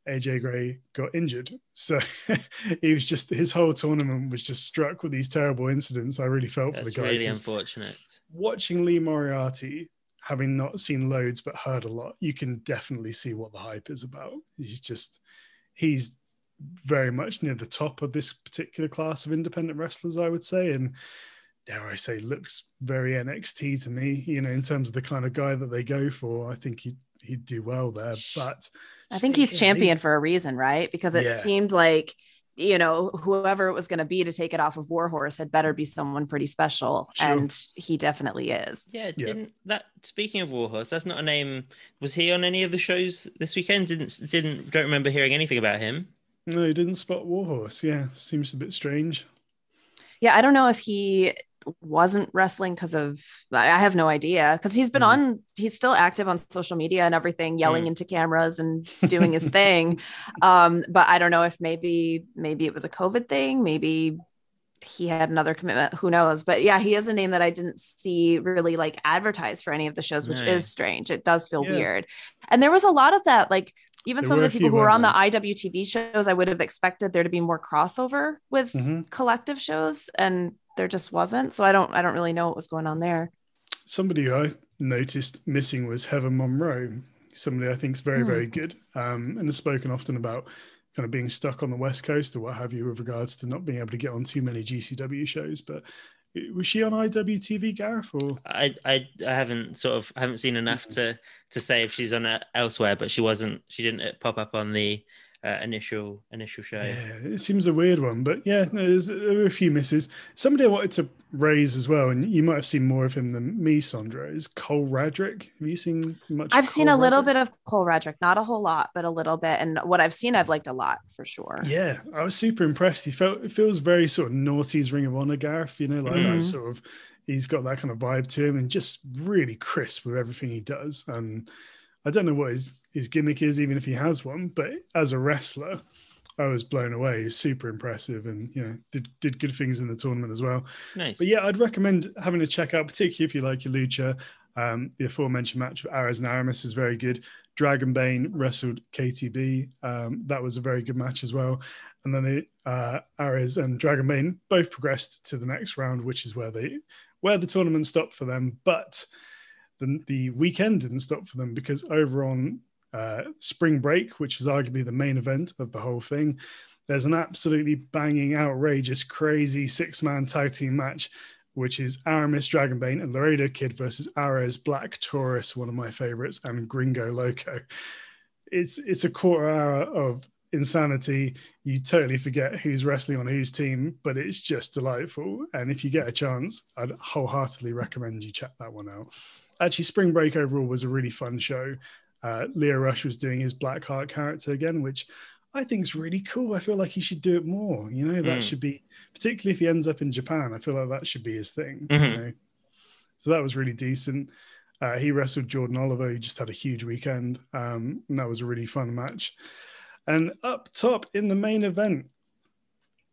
S1: AJ Gray got injured. So he was just his whole tournament was just struck with these terrible incidents. I really felt
S2: That's
S1: for the guy.
S2: really unfortunate.
S1: Watching Lee Moriarty, having not seen loads but heard a lot, you can definitely see what the hype is about. He's just he's very much near the top of this particular class of independent wrestlers, I would say. And dare I say, looks very NXT to me, you know, in terms of the kind of guy that they go for. I think he'd he'd do well there. But
S3: I think he's champion for a reason, right? Because it
S1: Yeah.
S3: seemed like you know whoever it was going to be to take it off of Warhorse had better be someone pretty special,
S1: Sure.
S3: and he definitely is.
S2: Yeah,
S1: Yeah.
S2: didn't that speaking of Warhorse, that's not a name was he on any of the shows this weekend? Didn't didn't don't remember hearing anything about him.
S1: no, he didn't spot Warhorse. Yeah, seems a bit strange.
S3: Yeah, I don't know if he wasn't wrestling because of I have no idea because he's been
S1: Mm.
S3: on he's still active on social media and everything yelling
S2: Mm.
S3: into cameras and doing his thing um but I don't know if maybe maybe it was a covid thing maybe he had another commitment who knows but yeah he is a name that I didn't see really like advertised for any of the shows which is strange it does feel
S1: Yeah.
S3: weird and there was a lot of that like even
S1: There
S3: some of the people who were on the IWTV shows I would have expected there to be more crossover with
S1: Mhm.
S3: collective shows and there just wasn't so i don't i don't really know what was going on there
S1: Somebody I noticed missing was Heather Monroe. Somebody I think is very,
S3: Hmm.
S1: very good, um, and has spoken often about kind of being stuck on the West Coast or what have you, with regards to not being able to get on too many GCW shows. But was she on IWTV, Gareth? Or
S2: I I I haven't sort of I haven't seen enough to to say if she's on it elsewhere, but she wasn't. She didn't uh, pop up on the uh, initial initial show.
S1: Yeah, it seems a weird one, but yeah, no, there's, there were a few misses. Somebody I wanted to raise as well, and you might have seen more of him than me, Sondra, is Cole Radrick. Have you seen much?
S3: i've seen
S1: Cole
S3: a little
S1: Radrick?
S3: bit of cole radrick not a whole lot but a little bit and what i've seen i've liked a lot for sure
S1: Yeah, I was super impressed. He felt it feels very sort of naughty's Ring of Honor, Gareth. You know, like that
S3: Mhm.
S1: sort of. He's got that kind of vibe to him, and just really crisp with everything he does. And I don't know what his his gimmick is, even if he has one. But as a wrestler, I was blown away. He was super impressive, and you know, did did good things in the tournament as well.
S2: Nice.
S1: But yeah, I'd recommend having a check out, particularly if you like your lucha. Um, the aforementioned match of Ares and Aramis is very good. Dragon Bane wrestled KTB. Um, that was a very good match as well. And then the uh, Ares and Dragon Bane both progressed to the next round, which is where they where the tournament stopped for them. But the, the weekend didn't stop for them because over on uh, Spring Break, which was arguably the main event of the whole thing, there's an absolutely banging, outrageous, crazy six man tag team match, which is Aramis Dragonbane and Laredo Kid versus Ares Black Taurus, one of my favorites, and Gringo Loco. It's it's a quarter hour of insanity. You totally forget who's wrestling on whose team, but it's just delightful. And if you get a chance, I'd wholeheartedly recommend you check that one out. Actually, Spring Break overall was a really fun show. Uh, Lio Rush was doing his Blackheart character again, which I think is really cool. I feel like he should do it more. You know, that
S2: Mm.
S1: should be, particularly if he ends up in Japan. I feel like that should be his thing. You
S2: Mhm.
S1: know, so that was really decent. Uh, he wrestled Jordan Oliver, He just had a huge weekend, um, and that was a really fun match. And up top in the main event,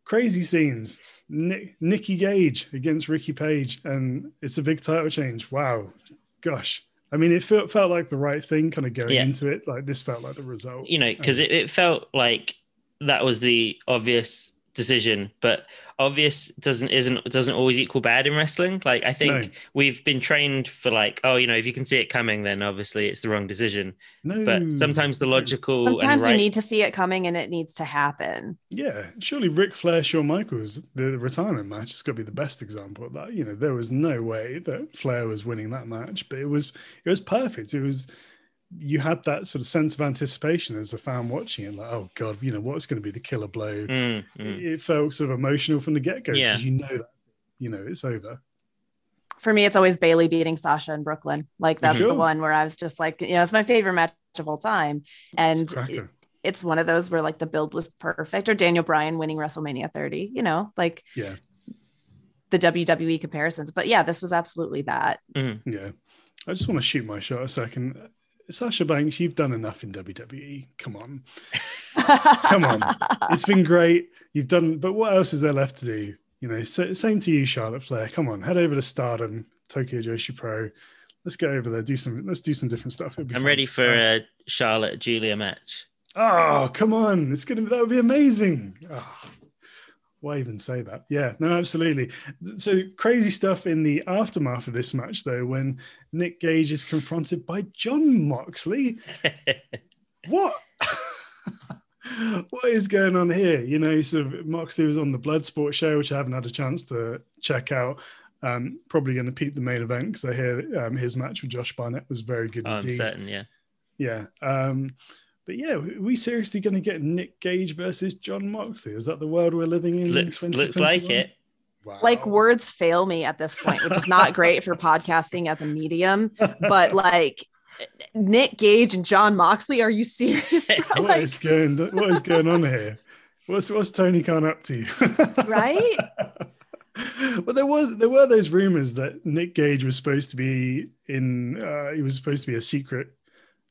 S1: crazy scenes. Nick, Nikki Gage against Ricky Page, and it's a big title change. Wow, gosh. I mean, it felt, felt like the right thing, kind of going
S2: Yeah.
S1: into it. Like this felt like the result.
S2: you know, because it, it felt like that was the obvious decision, but obvious doesn't isn't doesn't always equal bad in wrestling. Like I think
S1: No.
S2: we've been trained for like, oh, you know, if you can see it coming, then obviously it's the wrong decision.
S1: No,
S2: But sometimes the logical
S3: sometimes
S2: and right,
S3: you need to see it coming and it needs to happen
S1: Yeah, surely Ric Flair, Shawn Michaels, the retirement match has got to be the best example of that. You know, there was no way that Flair was winning that match, but it was it was perfect. It was you had that sort of sense of anticipation as a fan watching it, like, oh god, you know, what's going to be the killer blow?
S2: Mm, mm.
S1: It felt sort of emotional from the get go because
S2: Yeah.
S1: you know that you know it's over.
S3: for me it's always bayley beating sasha in brooklyn like that's
S1: Sure.
S3: the one where i was just like you know it's my favorite match of all time and
S1: cracker.
S3: it's one of those where like the build was perfect or daniel bryan winning wrestlemania 30 you know like
S1: yeah,
S3: the WWE comparisons. But yeah, this was absolutely that.
S2: Mm-hmm.
S1: Yeah. I just want to shoot my shot a second. Sasha Banks, you've done enough in WWE. Come on. Come on. It's been great. You've done, but what else is there left to do? You know, so, same to you, Charlotte Flair. Come on, head over to Stardom, Tokyo Joshi Pro. Let's go over there. Do some. Let's do some different stuff.
S2: I'm fun. ready for a Charlotte Giulia match.
S1: Oh, come on! It's gonna. That would be amazing. Oh, why even say that? Yeah, no, absolutely. So crazy stuff in the aftermath of this match, though, when Nick Gage is confronted by Jon Moxley. what? what is going on here? You know, so Moxley was on the Bloodsport show, which I haven't had a chance to check out. Um, probably going to peep the main event because I hear um, his match with Josh Barnett was very good
S2: oh,
S1: indeed.
S2: I'm certain, yeah,
S1: yeah. Um, but yeah, are we seriously going to get Nick Gage versus Jon Moxley? Is that the world we're living in?
S2: Looks, looks like it.
S3: Wow. Like words fail me at this point, which is not great for podcasting as a medium. But like Nick Gage and Jon Moxley, are you serious?
S1: what like... is going What is going on here? What's what's Tony Khan up to?
S3: right.
S1: well, there was there were those rumors that Nick Gage was supposed to be in. Uh, he was supposed to be a secret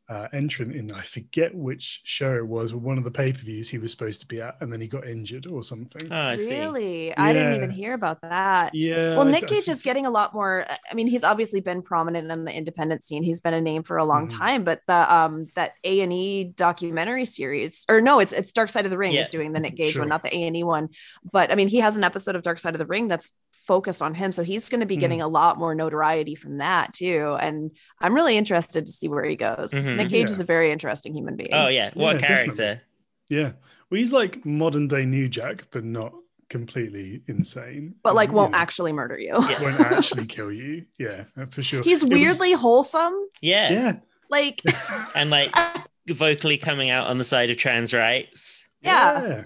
S1: uh, entrant in I forget which show it was, one of the pay per views he was supposed to be at, and then he got injured or something.
S2: Oh, I
S3: really? I didn't even hear about that.
S1: Yeah.
S3: Well, Nick Gage is getting a lot more. I mean, he's obviously been prominent in the independent scene. He's been a name for a long mm-hmm. time. But the um that A and E documentary series, or no, it's it's Dark Side of the Ring yeah. is doing the Nick Gage sure. one, not the A and E one. But I mean, he has an episode of Dark Side of the Ring that's focused on him. So he's going to be getting mm. a lot more notoriety from that too. And I'm really interested to see where he goes. Mm-hmm. Nick mm, Gage yeah. is a very interesting human being.
S2: Oh yeah, what yeah, character?
S1: Definitely. Yeah, well, he's like modern day New Jack, but not completely insane.
S3: But like, won't know, actually murder you.
S1: Yeah. won't actually kill you. Yeah, for sure.
S3: He's it weirdly was... wholesome.
S2: Yeah,
S1: yeah.
S3: Like,
S2: and like vocally coming out on the side of trans rights.
S3: Yeah.
S1: Yeah.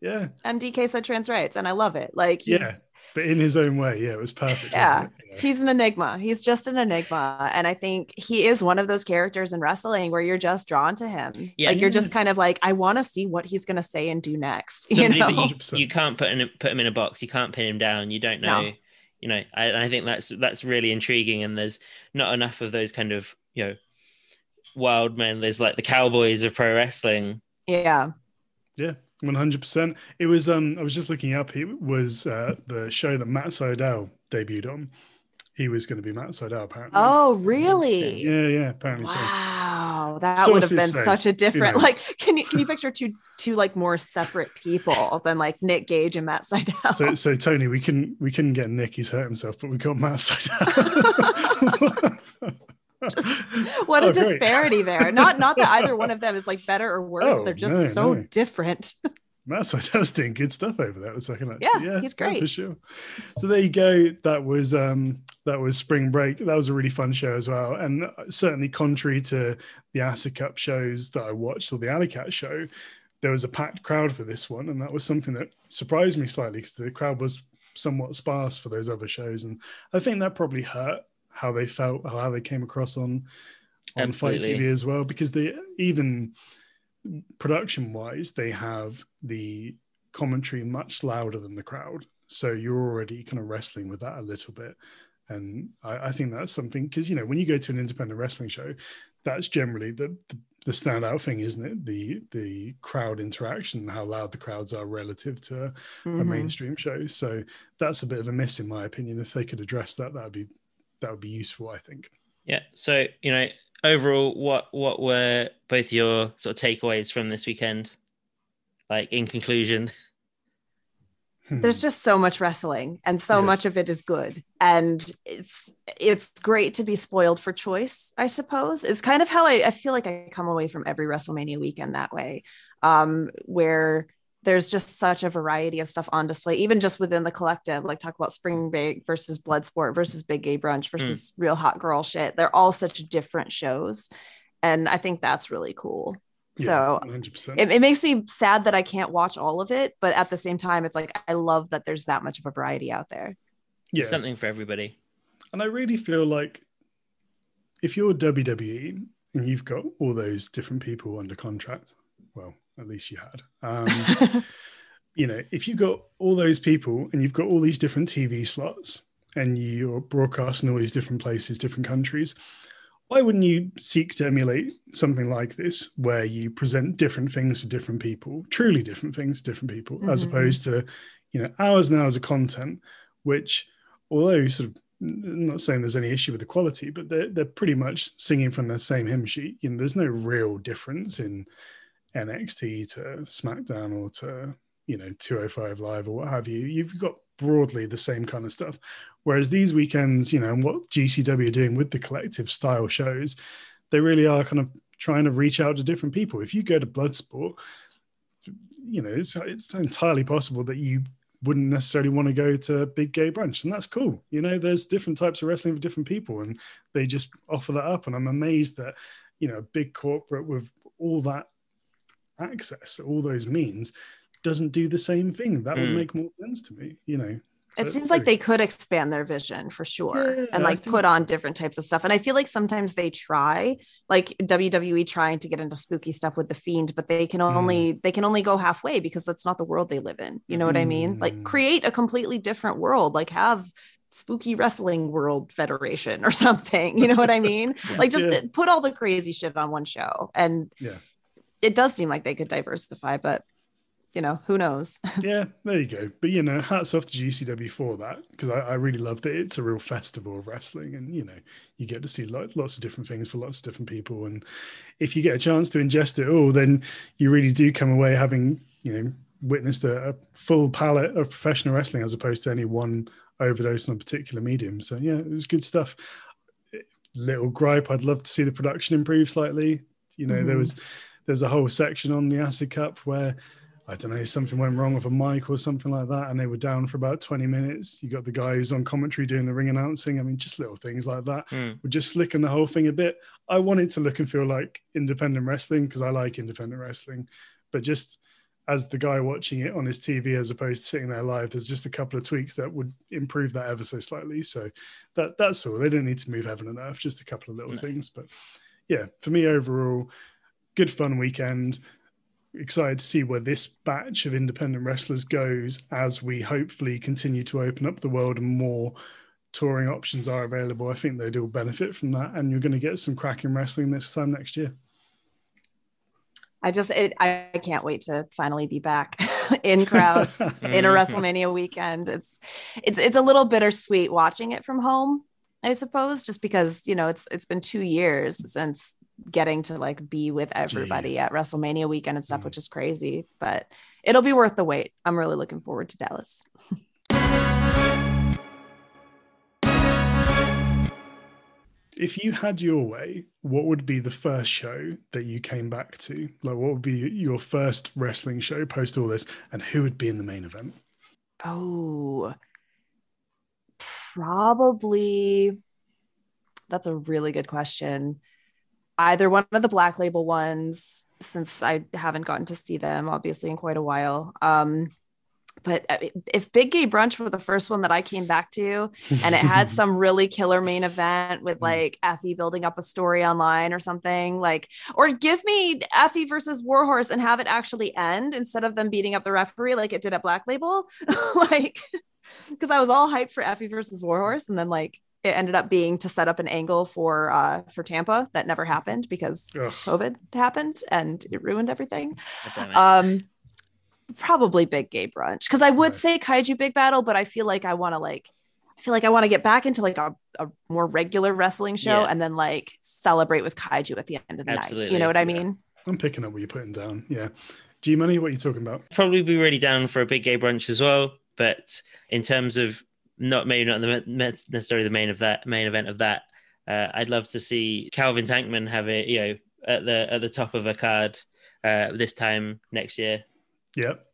S1: Yeah.
S3: MDK said trans rights, and I love it. Like, he's
S1: yeah but in his own way, yeah, it was perfect.
S3: Yeah, he's an enigma. He's just an enigma, and I think he is one of those characters in wrestling where you're just drawn to him. Yeah, like you're just kind of like, I want to see what he's going to say and do next. Somebody you know,
S2: you, you, can't put in, put him in a box. You can't pin him down. You don't know. No. You know, I, I think that's that's really intriguing, and there's not enough of those kind of you know wild men. There's like the cowboys of pro wrestling.
S3: Yeah.
S1: Yeah, one hundred percent. It was. Um, I was just looking up. It was uh, the show that Matt Sydal debuted on. He was going to be Matt Sydal, apparently.
S3: Oh, really?
S1: Yeah, yeah. Apparently,
S3: wow, so. that would have been say, such a different. Like, can you can you picture two two like more separate people than like Nick Gage and Matt Sydal?
S1: So, so Tony, we can we couldn't get Nick. He's hurt himself, but we got Matt Sydal.
S3: Just, what a oh, disparity there. Not not that either one of them is like better or worse. Oh, They're just no, so no. different.
S1: Matt was doing good stuff over there the second.
S3: Yeah, yeah, he's great
S1: yeah, for sure. So there you go. That was um that was spring break. That was a really fun show as well. And certainly contrary to the Acid Cup shows that I watched or the Alley Cat show, there was a packed crowd for this one, and that was something that surprised me slightly because the crowd was somewhat sparse for those other shows, and I think that probably hurt how they felt, how they came across on on FITE TV as well, because they even production wise, they have the commentary much louder than the crowd. So you're already kind of wrestling with that a little bit. And I, I think that's something because you know when you go to an independent wrestling show, that's generally the, the the standout thing, isn't it? The the crowd interaction, how loud the crowds are relative to mm-hmm. a mainstream show. So that's a bit of a miss, in my opinion. If they could address that, that'd be that would be useful, I think.
S2: Yeah. So you know, overall, what what were both your sort of takeaways from this weekend? Like in conclusion.
S3: Hmm. There's just so much wrestling and so yes. much of it is good. And it's it's great to be spoiled for choice, I suppose. It's kind of how I, I feel like I come away from every WrestleMania weekend that way. Um, where there's just such a variety of stuff on display, even just within the collective. Like talk about Spring Break versus Bloodsport versus Big Gay Brunch hmm. versus mm. Real Hot Girl shit. They're all such different shows, and I think that's really cool. Yeah, so it, it, makes me sad that I can't watch all of it, but at the same time, it's like I love that there's that much of a variety out there.
S2: Yeah, something for everybody.
S1: And I really feel like if you're WWE and you've got all those different people under contract, well, at least you had. Um, you know, if you've got all those people and you've got all these different TV slots and you're broadcasting all these different places, different countries, why wouldn't you seek to emulate something like this where you present different things for different people, truly different things to different people, mm-hmm. as opposed to, you know, hours and hours of content, which, although sort of I'm not saying there's any issue with the quality, but they're they're pretty much singing from the same hymn sheet. You know, there's no real difference in NXT to SmackDown or to you know 205 Live or what have you. You've got broadly the same kind of stuff. Whereas these weekends, you know, and what GCW are doing with the collective style shows, they really are kind of trying to reach out to different people. If you go to Bloodsport, you know, it's, it's entirely possible that you wouldn't necessarily want to go to big gay brunch and that's cool you know there's different types of wrestling for different people and they just offer that up and i'm amazed that you know a big corporate with all that access all those means doesn't do the same thing that mm. would hmm. make more sense to me you know
S3: it seems like they could expand their vision for sure yeah, and like put on so. different types of stuff and i feel like sometimes they try like wwe trying to get into spooky stuff with the fiend but they can only mm. they can only go halfway because that's not the world they live in you know mm. what i mean like mm. create a completely different world like have spooky wrestling world federation or something you know what i mean yeah, like just yeah. put all the crazy shit on one show and
S1: yeah
S3: it does seem like they could diversify but you know, who knows?
S1: yeah, there you go. But you know, hats off to GCW for that because I, I, really love that it's a real festival of wrestling, and you know, you get to see lots of different things for lots of different people. And if you get a chance to ingest it all, then you really do come away having you know witnessed a, a full palette of professional wrestling as opposed to any one overdose on a particular medium. So yeah, it was good stuff. Little gripe, I'd love to see the production improve slightly. You know, mm-hmm. there was there's a whole section on the Acid Cup where I don't know, something went wrong with a mic or something like that, and they were down for about 20 minutes. You got the guy who's on commentary doing the ring announcing. I mean, just little things like that
S2: mm.
S1: would just slicken the whole thing a bit. I want it to look and feel like independent wrestling because I like independent wrestling, but just as the guy watching it on his TV as opposed to sitting there live, there's just a couple of tweaks that would improve that ever so slightly. So that that's all. They don't need to move heaven and earth, just a couple of little no. things. But yeah, for me overall, good fun weekend excited to see where this batch of independent wrestlers goes as we hopefully continue to open up the world and more touring options are available. I think they'd all benefit from that, and you're going to get some cracking wrestling this time next year.
S3: I just it, I can't wait to finally be back in crowds in a. WrestleMania weekend. It's it's it's a little bittersweet watching it from home, I suppose, just because you know it's it's been two years since getting to like be with everybody Jeez. at WrestleMania weekend and stuff, mm. which is crazy, but it'll be worth the wait. I'm really looking forward to Dallas.
S1: if you had your way, what would be the first show that you came back to? Like, what would be your first wrestling show post all this, and who would be in the main event?
S3: Oh, probably. That's a really good question either one of the black label ones since I haven't gotten to see them obviously in quite a while. Um, but if Big Gay Brunch were the first one that I came back to, and it had some really killer main event with mm. like Effy building up a story online or something, like, or give me Effy versus Warhorse and have it actually end instead of them beating up the referee like it did at Black Label, like, because I was all hyped for Effy versus Warhorse, and then like it ended up being to set up an angle for uh for Tampa that never happened because Ugh. COVID happened and it ruined everything. Um probably big gay brunch because I would say kaiju big battle, but I feel like I want to like I feel like I want to get back into like a, a more regular wrestling show yeah. and then like celebrate with kaiju at the end of the Absolutely. night. You know what I mean?
S1: Yeah. I'm picking up what you're putting down. Yeah. G Money, what are you talking about?
S2: Probably be really down for a big gay brunch as well. But in terms of not maybe not the necessarily the main of that main event of that. Uh, I'd love to see Calvin Tankman have it, you know, at the at the top of a card uh, this time next year.
S1: Yep.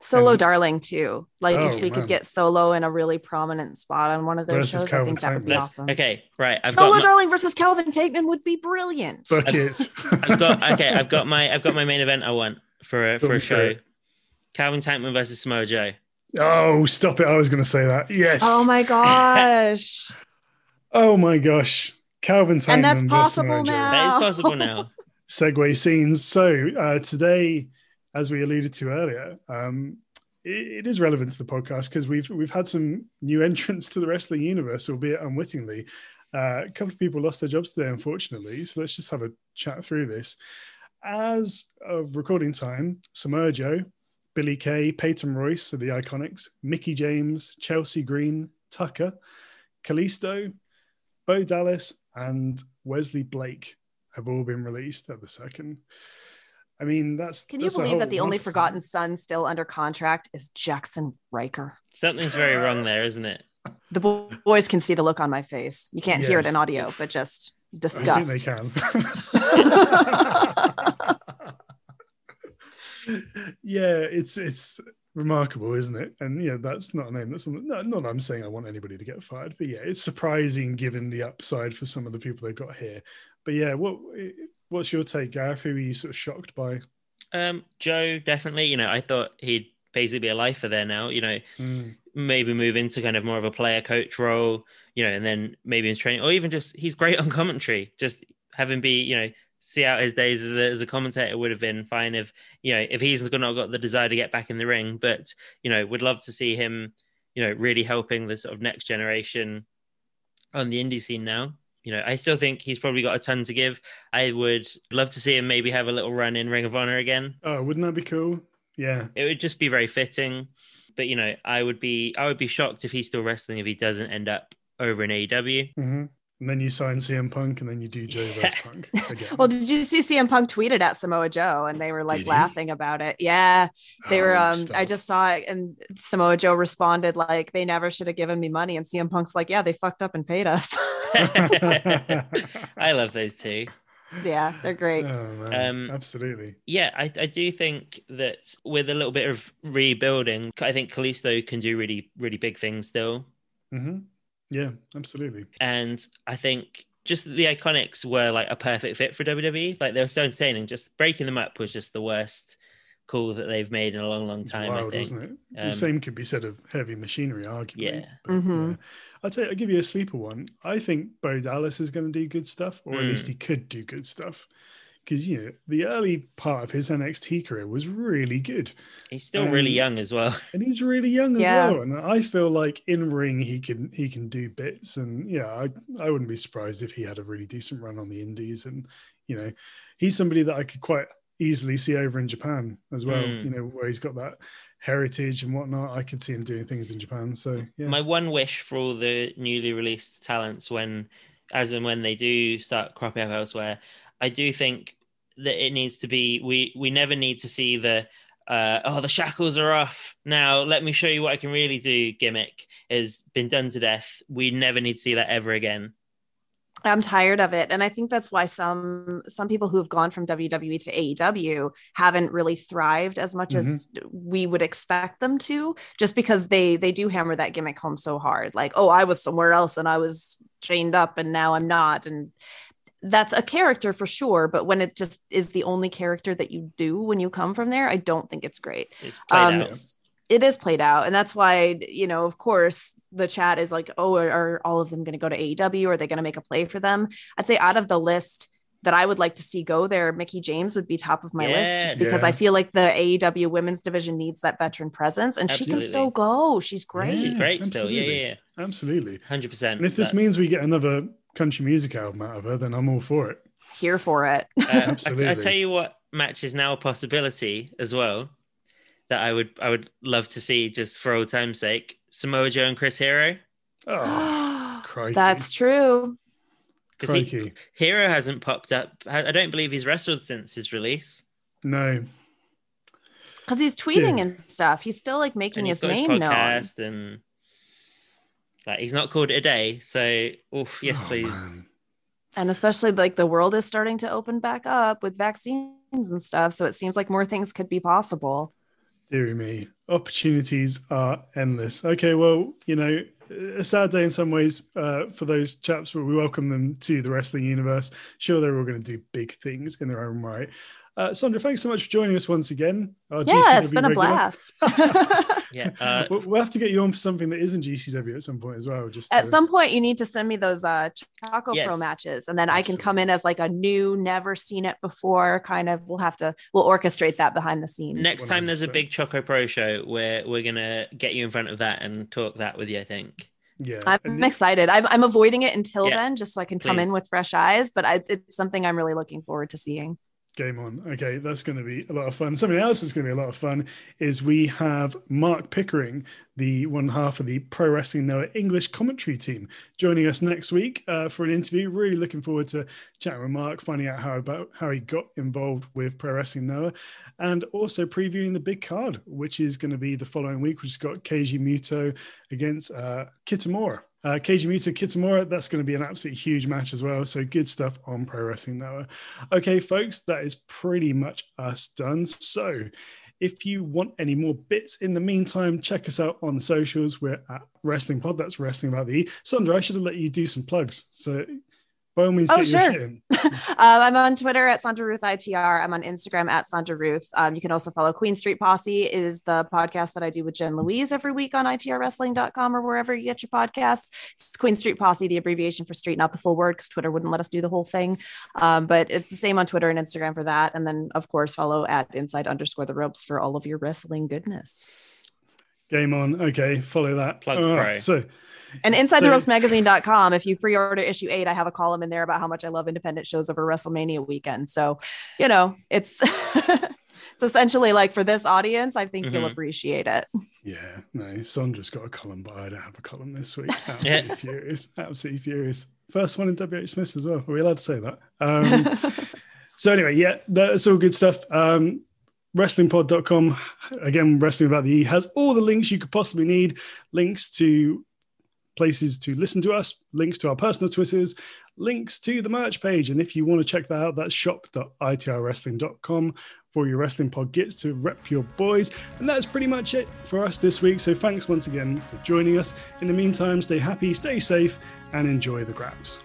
S3: Solo and, Darling too. Like oh, if we man. could get Solo in a really prominent spot on one of those versus shows, Calvin I think that would be awesome.
S2: Okay, right.
S3: I've Solo my, Darling versus Calvin Tankman would be brilliant.
S1: Bucket.
S2: I've, I've got okay. I've got my I've got my main event. I want for a, for a show. Calvin Tankman versus Samoa Joe.
S1: Oh, stop it. I was going to say that. Yes.
S3: Oh my gosh.
S1: oh my gosh. Calvin Tankman.
S3: And that's possible now.
S2: That is possible now.
S1: Segue scenes. So uh, today, as we alluded to earlier, um, it, it is relevant to the podcast because we've we've had some new entrants to the wrestling universe, albeit unwittingly. Uh, a couple of people lost their jobs today, unfortunately. So let's just have a chat through this. As of recording time, Samoa Joe, Billie Kay, Peyton Royce of the Iconics, Mickie James, Chelsea Green, Tucker, Kalisto, Bo Dallas, and Wesley Blake have all been released at the second. I mean, that's.
S3: Can you
S1: that's a
S3: believe that the only
S1: roster.
S3: forgotten son still under contract is Jaxson Ryker?
S2: Something's very wrong there, isn't it?
S3: The boys can see the look on my face. You can't hear it in audio, but just
S1: I
S3: disgust.
S1: think they can. yeah, it's it's remarkable, isn't it? And yeah, that's not a name. That's not, not that I'm saying I want anybody to get fired, but yeah, it's surprising given the upside for some of the people they've got here. But yeah, what what's your take, Gareth? Who were you sort of shocked by?
S2: Um, Joe, definitely. You know, I thought he'd basically be a lifer there now. You know,
S1: Mm,
S2: maybe move into kind of more of a player coach role. You know, and then maybe in training, or even just he's great on commentary. Just having be, you know, see out his days as a, as a commentator would have been fine if you know if he's not got the desire to get back in the ring. But you know, would love to see him, you know, really helping the sort of next generation on the indie scene now. You know, I still think he's probably got a ton to give. I would love to see him maybe have a little run in Ring of Honor again.
S1: Oh, wouldn't that be cool? Yeah.
S2: It would just be very fitting. But you know, I would be I would be shocked if he's still wrestling if he doesn't end up over in AEW.
S1: hmm And then you sign CM Punk, and then you do Joe versus Punk again.
S3: Well, did you see CM Punk tweeted at Samoa Joe and they were like
S1: Did he?
S3: laughing about it? Yeah, they were.
S1: Oh,
S3: Um, I just saw it, and Samoa Joe responded like, "They never should have given me money." And CM Punk's like, "Yeah, they fucked up and paid us."
S2: I love those two.
S3: yeah, they're great.
S1: Oh.
S2: Um,
S1: Absolutely.
S2: Yeah, I, I do think that with a little bit of rebuilding, I think Kalisto can do really, really big things still.
S1: hmm Yeah, absolutely.
S2: And I think just the Iconics were like a perfect fit for WWE. Like they were so entertaining. Just breaking them up was just the worst call that they've made in a long, long time.
S1: wild,
S2: I think.
S1: wasn't it?
S2: Um,
S1: the same could be said of heavy machinery, arguably.
S2: Yeah.
S1: But,
S3: Mhm.
S1: yeah. I'll tell you, I'll give you a sleeper one. I think Bo Dallas is going to do good stuff, or at
S2: Mm.
S1: least he could do good stuff. Because you know, the early part of his NXT career was really good,
S2: He's still really
S1: Um,
S2: young as well.
S1: and he's really young as well. And I feel like in ring he can he can do bits, and yeah, I I wouldn't be surprised if he had a really decent run on the Indies, and you know, he's somebody that I could quite easily see over in Japan as well.
S2: Mm.
S1: You know, where he's got that heritage and whatnot. I could see him doing things in Japan. So yeah,
S2: My one wish for all the newly released talents when as and when they do start cropping up elsewhere, I do think that it needs to be we we never need to see the uh, oh the shackles are off now let me show you what I can really do gimmick has been done to death. We never need to see that ever again.
S3: I'm tired of it, and I think that's why some some people who have gone from WWE to AEW haven't really thrived as much as we would expect them to, just because they they do hammer that gimmick home so hard. Like, oh, I was somewhere else and I was chained up, and now I'm not, and that's a character for sure. But when it just is the only character that you do when you come from there, I don't think it's great
S2: It's played
S3: um,
S2: out.
S3: it is played out and that's why you know of course the chat is like oh are, are all of them going to go to aew are they going to make a play for them i'd say out of the list that i would like to see go there mickie james would be top of my list just because
S1: Yeah.
S3: i feel like the aew women's division needs that veteran presence and she can still go she's great
S2: He's
S1: Yeah,
S2: great still. Yeah,
S1: absolutely.
S2: yeah, yeah.
S1: absolutely.
S2: Hundred percent.
S1: And if this means we get another country music album out of her, then I'm all for it.
S3: here for it
S2: Uh, I, I tell you what match is now a possibility as well that I would I would love to see just for old time's sake. Samoa Joe and Chris Hero.
S1: Oh, crikey.
S3: that's true
S2: Because he. Hero hasn't popped up. I I don't believe he's wrestled since his release.
S1: No,
S3: because he's tweeting
S1: Dude.
S3: and stuff he's still like making
S2: And
S3: his
S2: got his
S3: name known
S2: and like he's not called it a day. So oof, yes,
S1: Oh,
S2: please.
S1: man.
S3: and especially like the world is starting to open back up with vaccines and stuff so it seems like more things could be possible
S1: Deary me. Opportunities are endless. Okay, well, you know, a sad day in some ways uh, for those chaps, but we welcome them to the wrestling universe. Sure, they're all going to do big things in their own right. Uh, Sondra, thanks so much for joining us once again. our
S3: yeah it's
S1: GCW
S3: been a blast
S2: Yeah, uh,
S1: we'll, we'll have to get you on for something that isn't GCW at some point as well. Just
S3: At
S1: to-
S3: some point, you need to send me those uh, Choco Pro matches, and then I can come in as like a new, never seen it before kind of. We'll have to we'll orchestrate that behind the scenes.
S2: next time there's a big Choco Pro show, we're we're gonna get you in front of that and talk that with you. I think.
S1: yeah,
S3: I'm
S1: and-
S3: excited. I'm, I'm avoiding it until
S2: Yeah,
S3: then, just so I can come in with fresh eyes. But I, it's something I'm really looking forward to seeing.
S1: Game on. Okay, that's going to be a lot of fun. Something else that's going to be a lot of fun is we have Mark Pickering, the one half of the Pro Wrestling Noah English commentary team, joining us next week uh, for an interview. Really looking forward to chatting with Mark, finding out how about how he got involved with Pro Wrestling Noah, and also previewing the big card, which is going to be the following week, which has got Keiji Muto against uh, Kitamura. Uh, Kitamura, that's going to be an absolutely huge match as well. So good stuff on Pro Wrestling Noah. Okay, folks, that is pretty much us done. So, if you want any more bits in the meantime, check us out on the socials. We're at Wrestling Pod. That's Wrestling About the E. Sondra, I should have let you do some plugs. So, by all means,
S3: Oh,
S1: get your
S3: sure.
S1: shit in.
S3: um, I'm on Twitter at Sondra Ruth ITR. I'm on Instagram at Sondra Ruth. Um, you can also follow Queen Street Posse is the podcast that I do with Jen Louise every week on itrwrestling.com or wherever you get your podcasts. It's Queen Street Posse, the abbreviation for street, not the full word because Twitter wouldn't let us do the whole thing. Um, but it's the same on Twitter and Instagram for that. And then of course follow at inside underscore the ropes for all of your wrestling goodness.
S1: Game on. Okay, follow that.
S2: Plug
S1: All
S2: pro.
S1: so,
S3: And inside
S1: So-
S3: the ropes magazine.com, if you pre-order issue eight, I have a column in there about how much I love independent shows over WrestleMania weekend. So, you know, it's it's essentially like for this audience, I think you'll
S2: Mhm.
S3: appreciate it.
S1: yeah, no, Sondra's got a column, but I don't have a column this week. Absolutely furious. Absolutely furious. First one in WH Smith as well. Are we allowed to say that? Um, So anyway, yeah, that's all good stuff. Um, wrestlingpod.com again wrestling about the e has all the links you could possibly need links to places to listen to us links to our personal twitters links to the merch page. And if you want to check that out that's shop.itrwrestling.com for your wrestling pod gets to rep your boys. And that's pretty much it for us this week. So thanks once again for joining us. In the meantime stay happy stay safe and enjoy the grabs